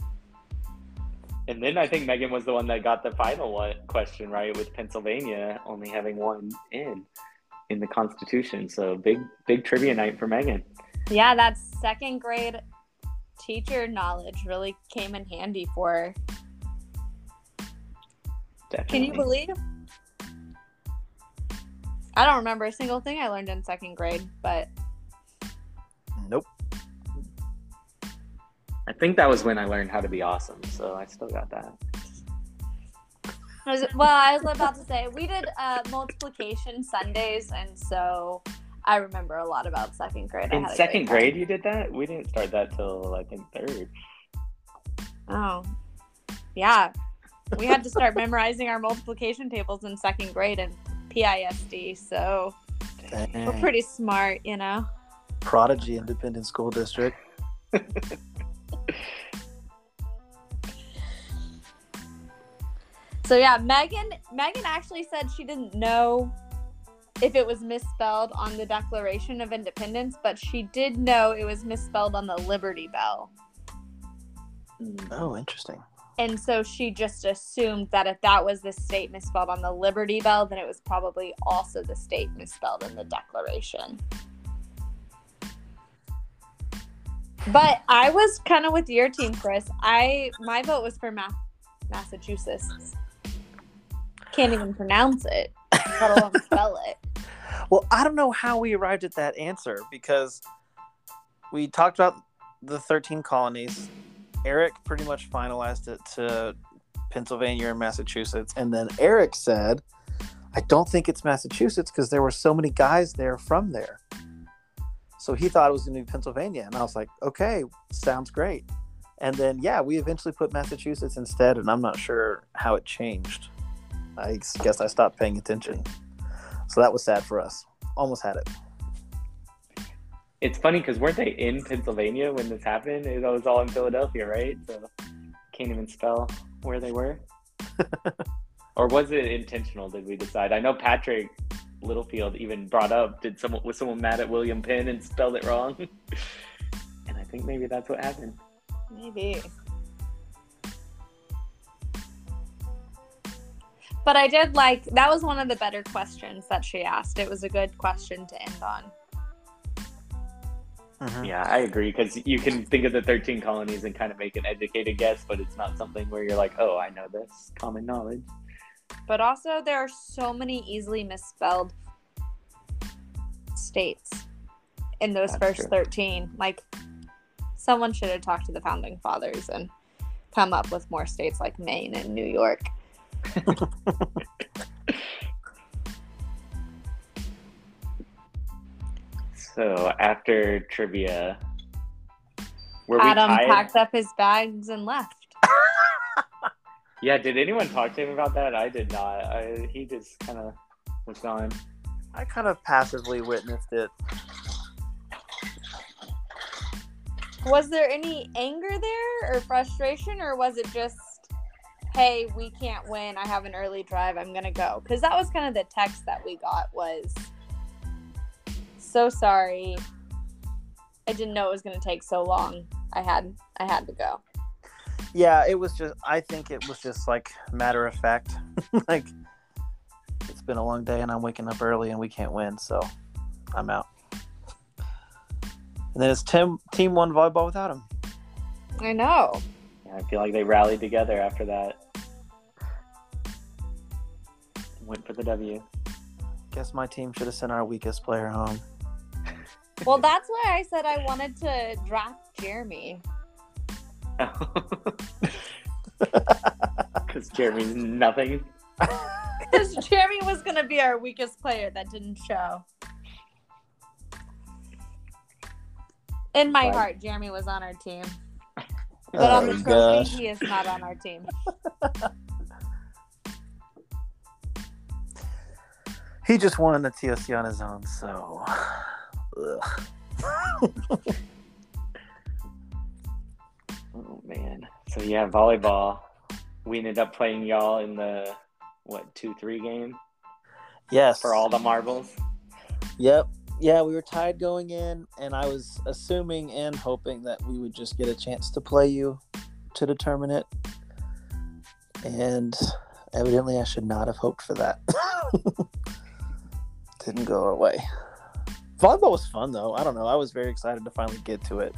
And then I think Megan was the one that got the final one question right with Pennsylvania only having one in in the Constitution. So big big trivia night for Megan. Yeah, that second grade teacher knowledge really came in handy for. Definitely. Can you believe? I don't remember a single thing I learned in second grade, but Nope. I think that was when I learned how to be awesome. So I still got that. I was, well, I was about to say we did uh, multiplication Sundays, and so I remember a lot about second grade. I In had second great time. grade, you did that. We didn't start that till I think third. Oh, yeah. We had to start memorizing our multiplication tables in second grade and PISD, so we're pretty smart, you know. Prodigy Independent School District. So yeah, Megan Megan actually said she didn't know if it was misspelled on the Declaration of Independence, but she did know it was misspelled on the Liberty Bell. Oh, interesting. And so she just assumed that if that was the state misspelled on the Liberty Bell, then it was probably also the state misspelled in the Declaration. But I was kind of with your team, Chris. I my vote was for Ma- Massachusetts. Can't even pronounce it, let alone spell it. Well, I don't know how we arrived at that answer because we talked about the 13 colonies. Eric pretty much finalized it to Pennsylvania and Massachusetts. And then Eric said, I don't think it's Massachusetts because there were so many guys there from there. So he thought it was going to be Pennsylvania. And I was like, okay, sounds great. And then, yeah, we eventually put Massachusetts instead. And I'm not sure how it changed. I guess I stopped paying attention. So that was sad for us. Almost had it. It's funny because weren't they in Pennsylvania when this happened? It was all in Philadelphia, right? So can't even spell where they were. or was it intentional? Did we decide? I know Patrick Littlefield even brought up did someone was someone mad at William Penn and spelled it wrong? and I think maybe that's what happened. Maybe. But I did like that was one of the better questions that she asked. It was a good question to end on. Mm-hmm. Yeah, I agree because you can think of the 13 colonies and kind of make an educated guess, but it's not something where you're like, oh, I know this common knowledge. But also, there are so many easily misspelled states in those That's first true. 13. Like, someone should have talked to the founding fathers and come up with more states like Maine and New York. So after trivia, were Adam we packed up his bags and left. Yeah, did anyone talk to him about that? I did not. I, he just kind of was gone. I kind of passively witnessed it. Was there any anger there or frustration, or was it just, hey, we can't win. I have an early drive. I'm gonna go. Because that was kind of the text that we got was, so sorry. I didn't know it was gonna take so long. I had I had to go. Yeah, it was just. I think it was just like matter of fact. like it's been a long day and I'm waking up early and we can't win, so I'm out. And then it's Tim team one volleyball without him. I know. Yeah, I feel like they rallied together after that. Went for the W. Guess my team should have sent our weakest player home. Well, that's why I said I wanted to draft Jeremy. Because Jeremy's nothing. Because Jeremy was gonna be our weakest player that didn't show. In my Right. heart, Jeremy was on our team. But oh, on the Oh, trophy, gosh. he is not on our team. He just won the TOC on his own, so. Oh man. So yeah, volleyball. We ended up playing y'all in the what two three game Yes. for all the marbles. Yep. Yeah, we were tied going in, and I was assuming and hoping that we would just get a chance to play you to determine it. And evidently, I should not have hoped for that. Didn't go our way. Volleyball was fun, though. I don't know. I was very excited to finally get to it.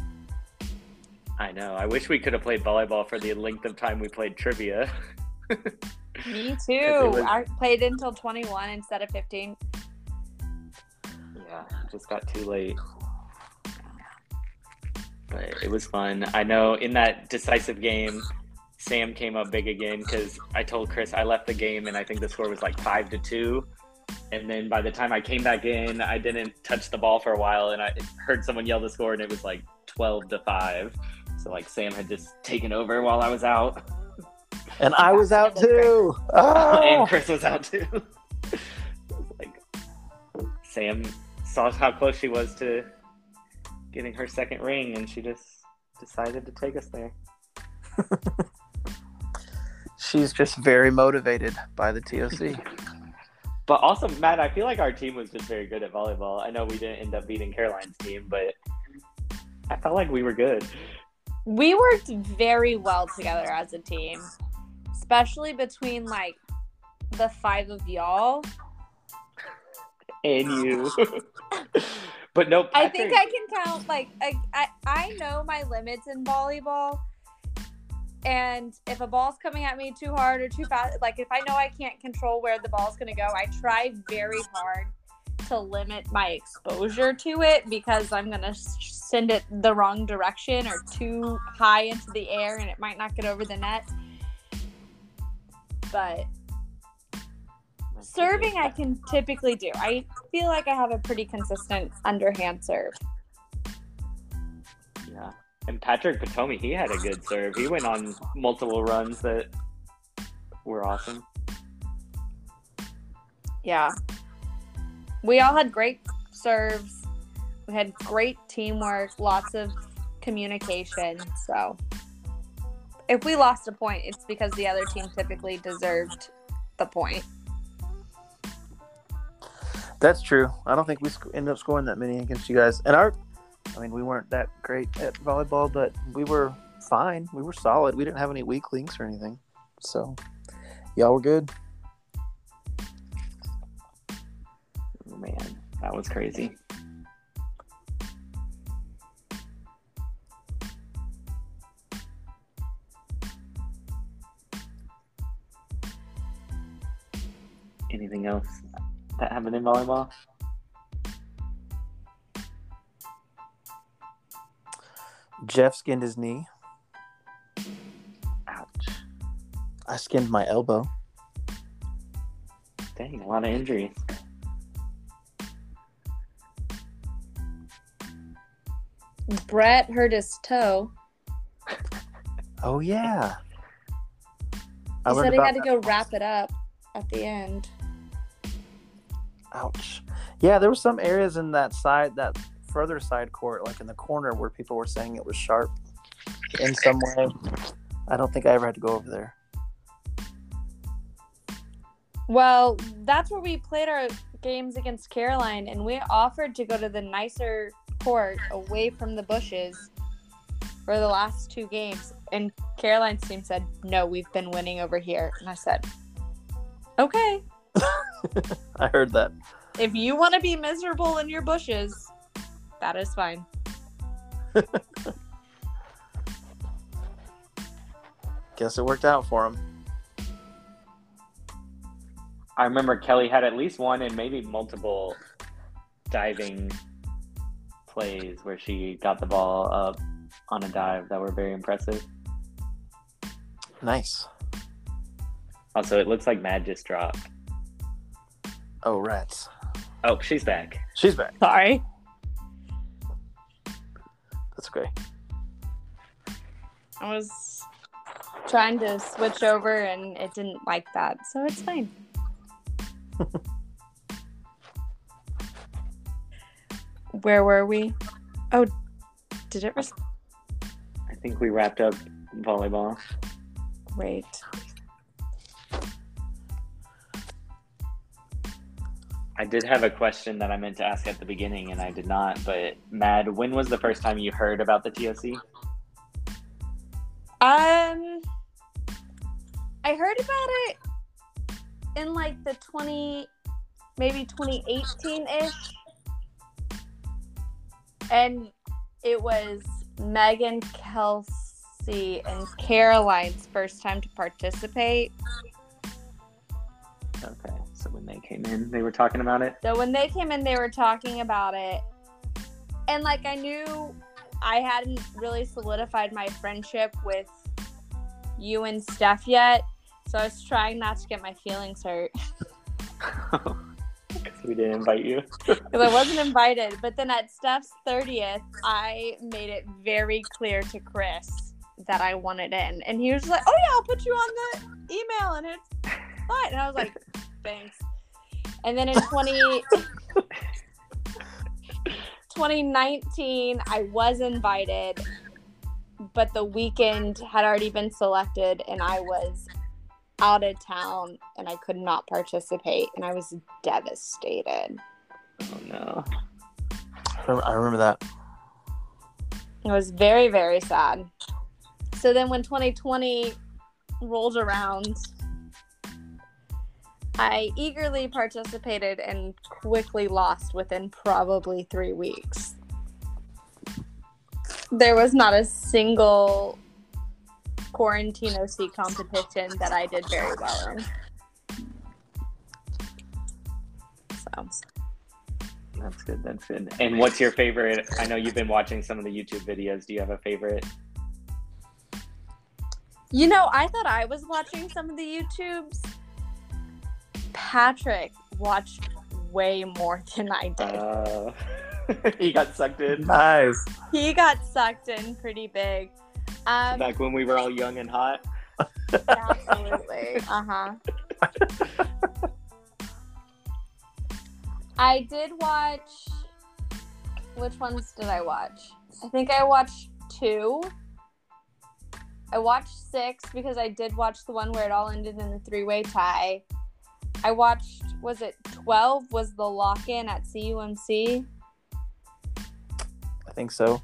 I know. I wish we could have played volleyball for the length of time we played trivia. Me too. was- I played until 21 instead of 15. yeah, just got too late. But it was fun. I know in that decisive game, Sam came up big again because I told Chris I left the game and I think the score was like five to two. And then by the time I came back in, I didn't touch the ball for a while and I heard someone yell the score and it was like 12 to five. So like Sam had just taken over while I was out. And I was out That was great. too. Oh! and Chris was out too. like Sam saw how close she was to getting her second ring, and she just decided to take us there. She's just very motivated by the TOC. But also, Matt, I feel like our team was just very good at volleyball. I know we didn't end up beating Caroline's team, but I felt like we were good. We worked very well together as a team, especially between like the five of y'all. And you. but no, I think I can count like I, I I know my limits in volleyball. And if a ball's coming at me too hard or too fast, like if I know I can't control where the ball's going to go, I try very hard to limit my exposure to it because I'm going to send it the wrong direction or too high into the air and it might not get over the net. But serving, I can typically do. I feel like I have a pretty consistent underhand serve. Yeah. And Patrick Potomi, he had a good serve. He went on multiple runs that were awesome. Yeah. We all had great serves. We had great teamwork, lots of communication. So if we lost a point, it's because the other team typically deserved the point. That's true. I don't think we sc- ended up scoring that many against you guys. And our, I mean, we weren't that great at volleyball, but we were fine. We were solid. We didn't have any weak links or anything. So, y'all were good. Oh, man, that was crazy. Anything else that happened in volleyball? Jeff skinned his knee. Ouch. I skinned my elbow. Dang, a lot of injuries. Brett hurt his toe. Oh yeah. I He learned said he had to that. go wrap it up at the end. Ouch. Yeah, there were some areas in that side, that further side court, like in the corner, where people were saying it was sharp in some way. I don't think I ever had to go over there. Well, that's where we played our games against Caroline, and we offered to go to the nicer court away from the bushes for the last two games. And Caroline's team said, No, we've been winning over here. And I said, Okay, I heard that. if you want to be miserable in your bushes, that is fine. Guess it worked out for him. I remember Kelly had at least one and maybe multiple diving plays where she got the ball up on a dive that were very impressive. Nice. Also, it looks like Mad just dropped. Oh, rats. Oh, she's back. She's back. Sorry. That's okay. I was trying to switch over and it didn't like that. So it's fine. Where were we? Oh, did it? Res- I think we wrapped up volleyball. Great. I did have a question that I meant to ask at the beginning and I did not. But Mad, when was the first time you heard about the TOC? Um, I heard about it in like the 20, maybe 2018 ish. And it was Megan, Kelsey, and Caroline's first time to participate. Okay, so when they came in, they were talking about it. So when they came in, they were talking about it. And like I knew I hadn't really solidified my friendship with you and Steph yet. So I was trying not to get my feelings hurt Because we didn't invite you. because I wasn't invited. But then at Steph's 30th, I made it very clear to Chris that I wanted in. And he was like, Oh, yeah, I'll put you on the email and it's fine. And I was like, Thanks. And then in 20, 2019, I was invited, but the weekend had already been selected and I was out of town and I could not participate and I was devastated. Oh no. I remember, I remember that. It was very, very sad. So then when 2020 rolled around, I eagerly participated and quickly lost within probably three weeks. There was not a single quarantine OC competition that I did very well in. So That's good. That's good. And what's your favorite? I know you've been watching some of the YouTube videos. Do you have a favorite? You know, I thought I was watching some of the YouTubes. Patrick watched way more than I did. Uh, he got sucked in Nice. he got sucked in pretty big. Um, back when we were all young and hot. absolutely. Uh huh. I did watch. Which ones did I watch? I think I watched two. I watched six because I did watch the one where it all ended in a three way tie. I watched, was it 12? Was the lock in at CUMC? I think so.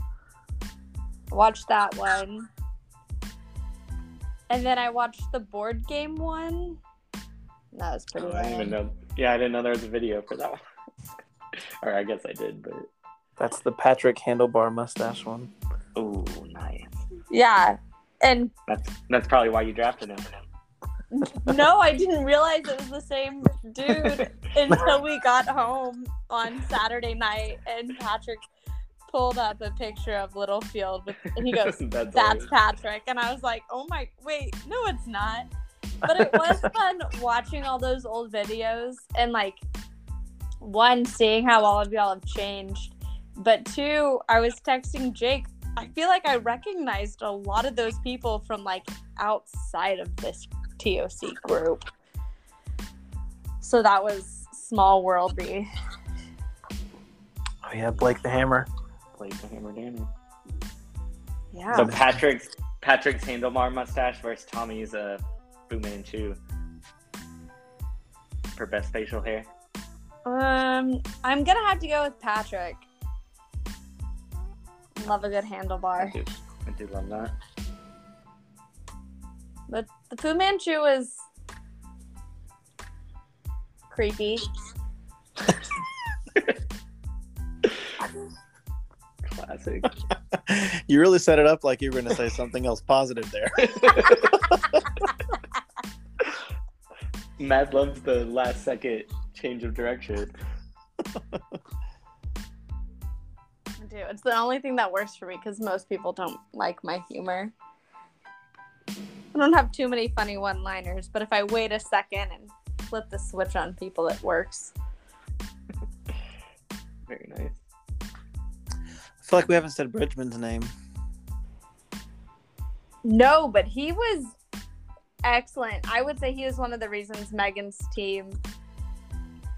I watched that one. And then I watched the board game one. That was pretty Oh, I didn't even know. Yeah, I didn't know there was a video for that one. or I guess I did, but That's the Patrick handlebar mustache one. oh, nice. Yeah. And That's that's probably why you drafted him. No, I didn't realize it was the same dude until we got home on Saturday night and Patrick pulled up a picture of Littlefield with and he goes, that's That's Patrick. And I was like, Oh my wait, no it's not. But it was fun watching all those old videos and like one, seeing how all of y'all have changed. But two, I was texting Jake. I feel like I recognized a lot of those people from like outside of this TOC group. So that was small worldy. Oh yeah, Blake the Hammer. Blake the Hammer Danny. Yeah. So Patrick's Patrick's handlebar mustache versus Tommy's uh, Fu Manchu for best facial hair. Um, I'm gonna have to go with Patrick. Love a good handlebar. I do, I do love that. But the Fu Manchu is creepy. Classic. you really set it up like you were going to say something else positive there. Matt loves the last second change of direction. I do. It's the only thing that works for me because most people don't like my humor. I don't have too many funny one liners, but if I wait a second and flip the switch on people, it works. Very nice. I feel like we haven't said Bridgman's name. No, but he was excellent. I would say he was one of the reasons Megan's team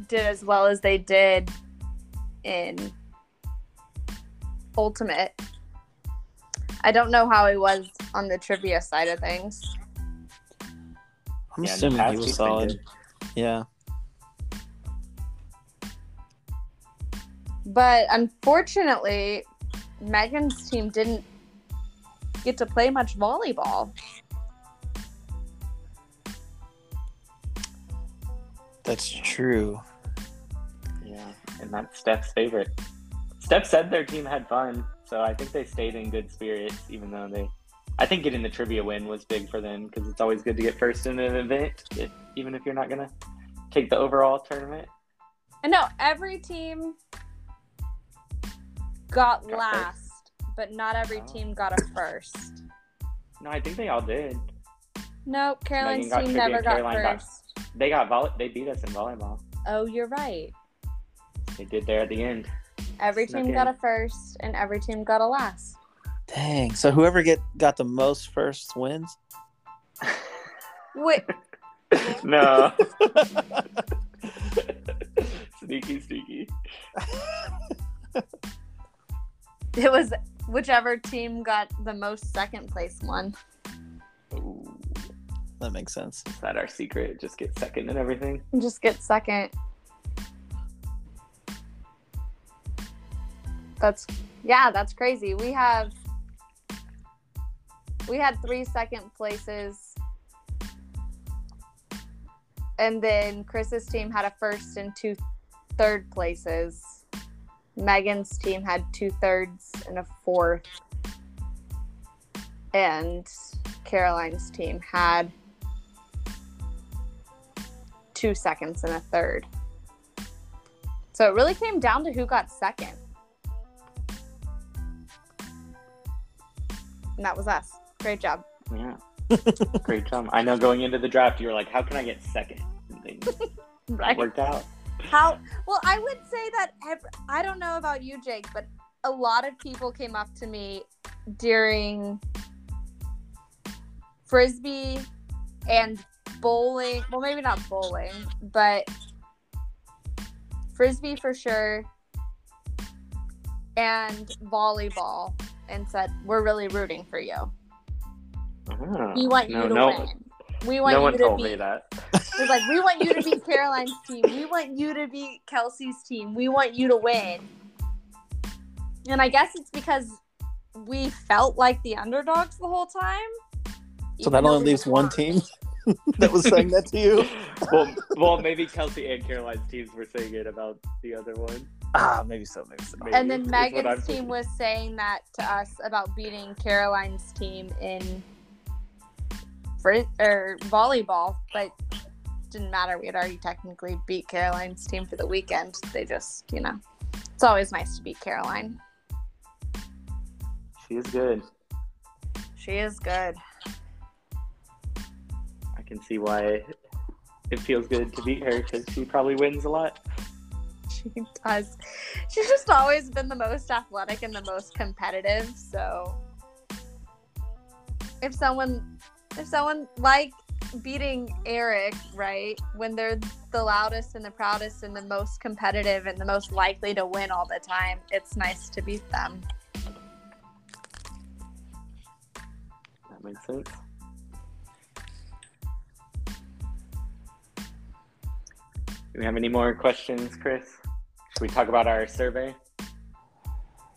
did as well as they did in Ultimate. I don't know how he was on the trivia side of things. I'm Yeah, assuming he was solid. good. Yeah. But unfortunately, Megan's team didn't get to play much volleyball. That's true. Yeah, and that's Steph's favorite. Steph said their team had fun, so I think they stayed in good spirits, even though they. I think getting the trivia win was big for them because it's always good to get first in an event, if, even if you're not gonna take the overall tournament. And no, every team got, Got last, but not every Oh. team got a first. No, I think they all did. No, Caroline's got team trivia, never got Caroline got- first. They got volley. They beat us in volleyball. Oh, you're right. They did there at the end. Every team got a first, and every team got a last. Dang. So whoever get got the most first wins. Wait, no. sneaky, sneaky. it was whichever team got the most second place one. Ooh, that makes sense. is that our secret? Just get second and everything. Just get second. That's yeah, that's crazy. We have we had three second places. And then Chris's team had a first and two third places. Megan's team had two thirds and a fourth. And Caroline's team had two seconds and a third. So it really came down to who got second. And that was us. Great job. Yeah. Great job. I know going into the draft, you were like, how can I get second? And Right. worked out. How well I would say that ev- I don't know about you, Jake, but a lot of people came up to me during frisbee and bowling. Well, maybe not bowling, but frisbee for sure, and volleyball, and said, "We're really rooting for you. Ah, We want no, you to no, win. We want no you one to told be me that. it's like we want you to be Caroline's team. We want you to be Kelsey's team. We want you to win. And I guess it's because we felt like the underdogs the whole time. So that only leaves one team that was saying that to you. well, well, maybe Kelsey and Caroline's teams were saying it about the other one. Ah, maybe so, maybe so. Maybe. And then is what Megan's thinking. team was saying that to us about beating Caroline's team in fri- or volleyball, but it didn't matter. We had already technically beat Caroline's team for the weekend. They just, you know, it's always nice to beat Caroline. She is good. She is good. I can see why it feels good to beat her because she probably wins a lot. She does. She's just always been the most athletic and the most competitive. So if someone, if someone like beating Eric, right, when they're the loudest and the proudest and the most competitive and the most likely to win all the time, it's nice to beat them. That makes sense. Do we have any more questions, Chris? Should we talk about our survey?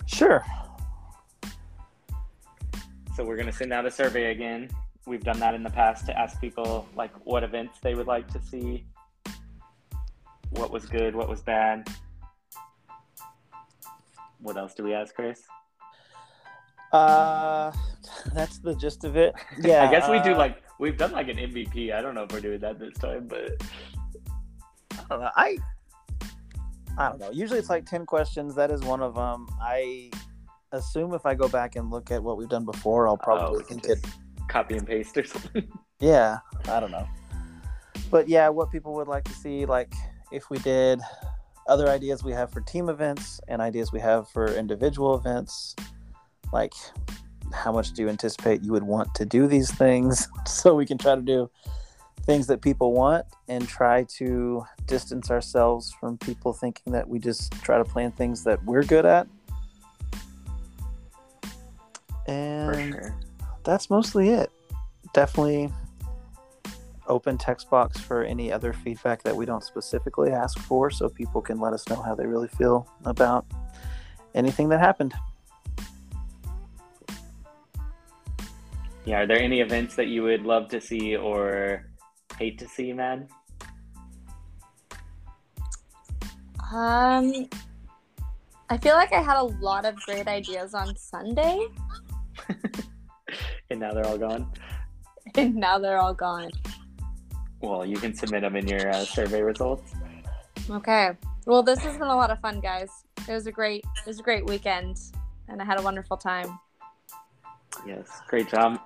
Sure. So we're gonna send out a survey again. We've done that in the past to ask people like what events they would like to see, what was good, what was bad. What else do we ask, Chris? Uh, that's the gist of it. Yeah, I guess we do uh, like we've done like an MVP. I don't know if we're doing that this time, but I don't know. I I don't know. Usually it's like ten questions. That is one of them. I assume if I go back and look at what we've done before, I'll probably oh, think it. copy and paste or something. Yeah, I don't know. But yeah, what people would like to see, like if we did other ideas we have for team events and ideas we have for individual events, like how much do you anticipate you would want to do these things so we can try to do things that people want and try to distance ourselves from people thinking that we just try to plan things that we're good at. And sure. that's mostly it. Definitely open text box for any other feedback that we don't specifically ask for so people can let us know how they really feel about anything that happened. Yeah, are there any events that you would love to see or hate to see, man? Um, I feel like I had a lot of great ideas on Sunday, And now they're all gone. and now they're all gone. Well, you can submit them in your uh, survey results. Okay. Well, this has been a lot of fun, guys. It was a great, it was a great weekend, and I had a wonderful time. Yes, great job.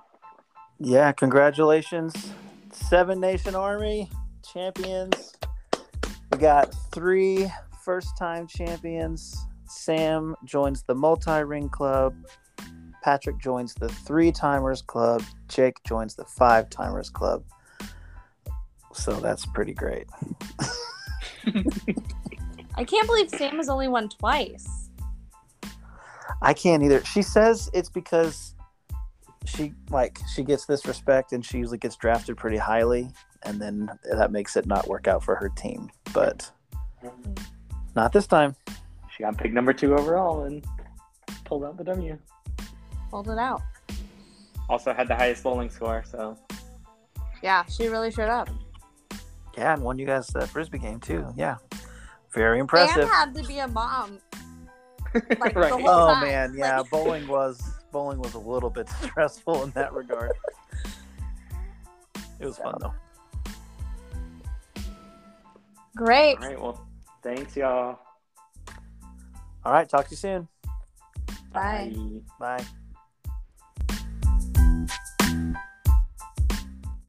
Yeah, congratulations. Seven Nation Army champions. We got three first time champions. Sam joins the multi ring club. Patrick joins the three timers club. Jake joins the five timers club. So that's pretty great. I can't believe Sam has only won twice. I can't either. She says it's because she like she gets this respect and she usually gets drafted pretty highly and then that makes it not work out for her team. But not this time. She got picked number two overall and pulled out the W. Pulled it out. Also had the highest bowling score, so Yeah, she really showed up. Yeah, and won you guys that frisbee game too. Yeah, very impressive. And had to be a mom. Like, the right. whole- Oh time. man, yeah, Like- bowling was bowling was a little bit stressful in that regard. It was So, fun though. Great. All right. Well, thanks, y'all. All right, talk to you soon. Bye. Bye. Bye.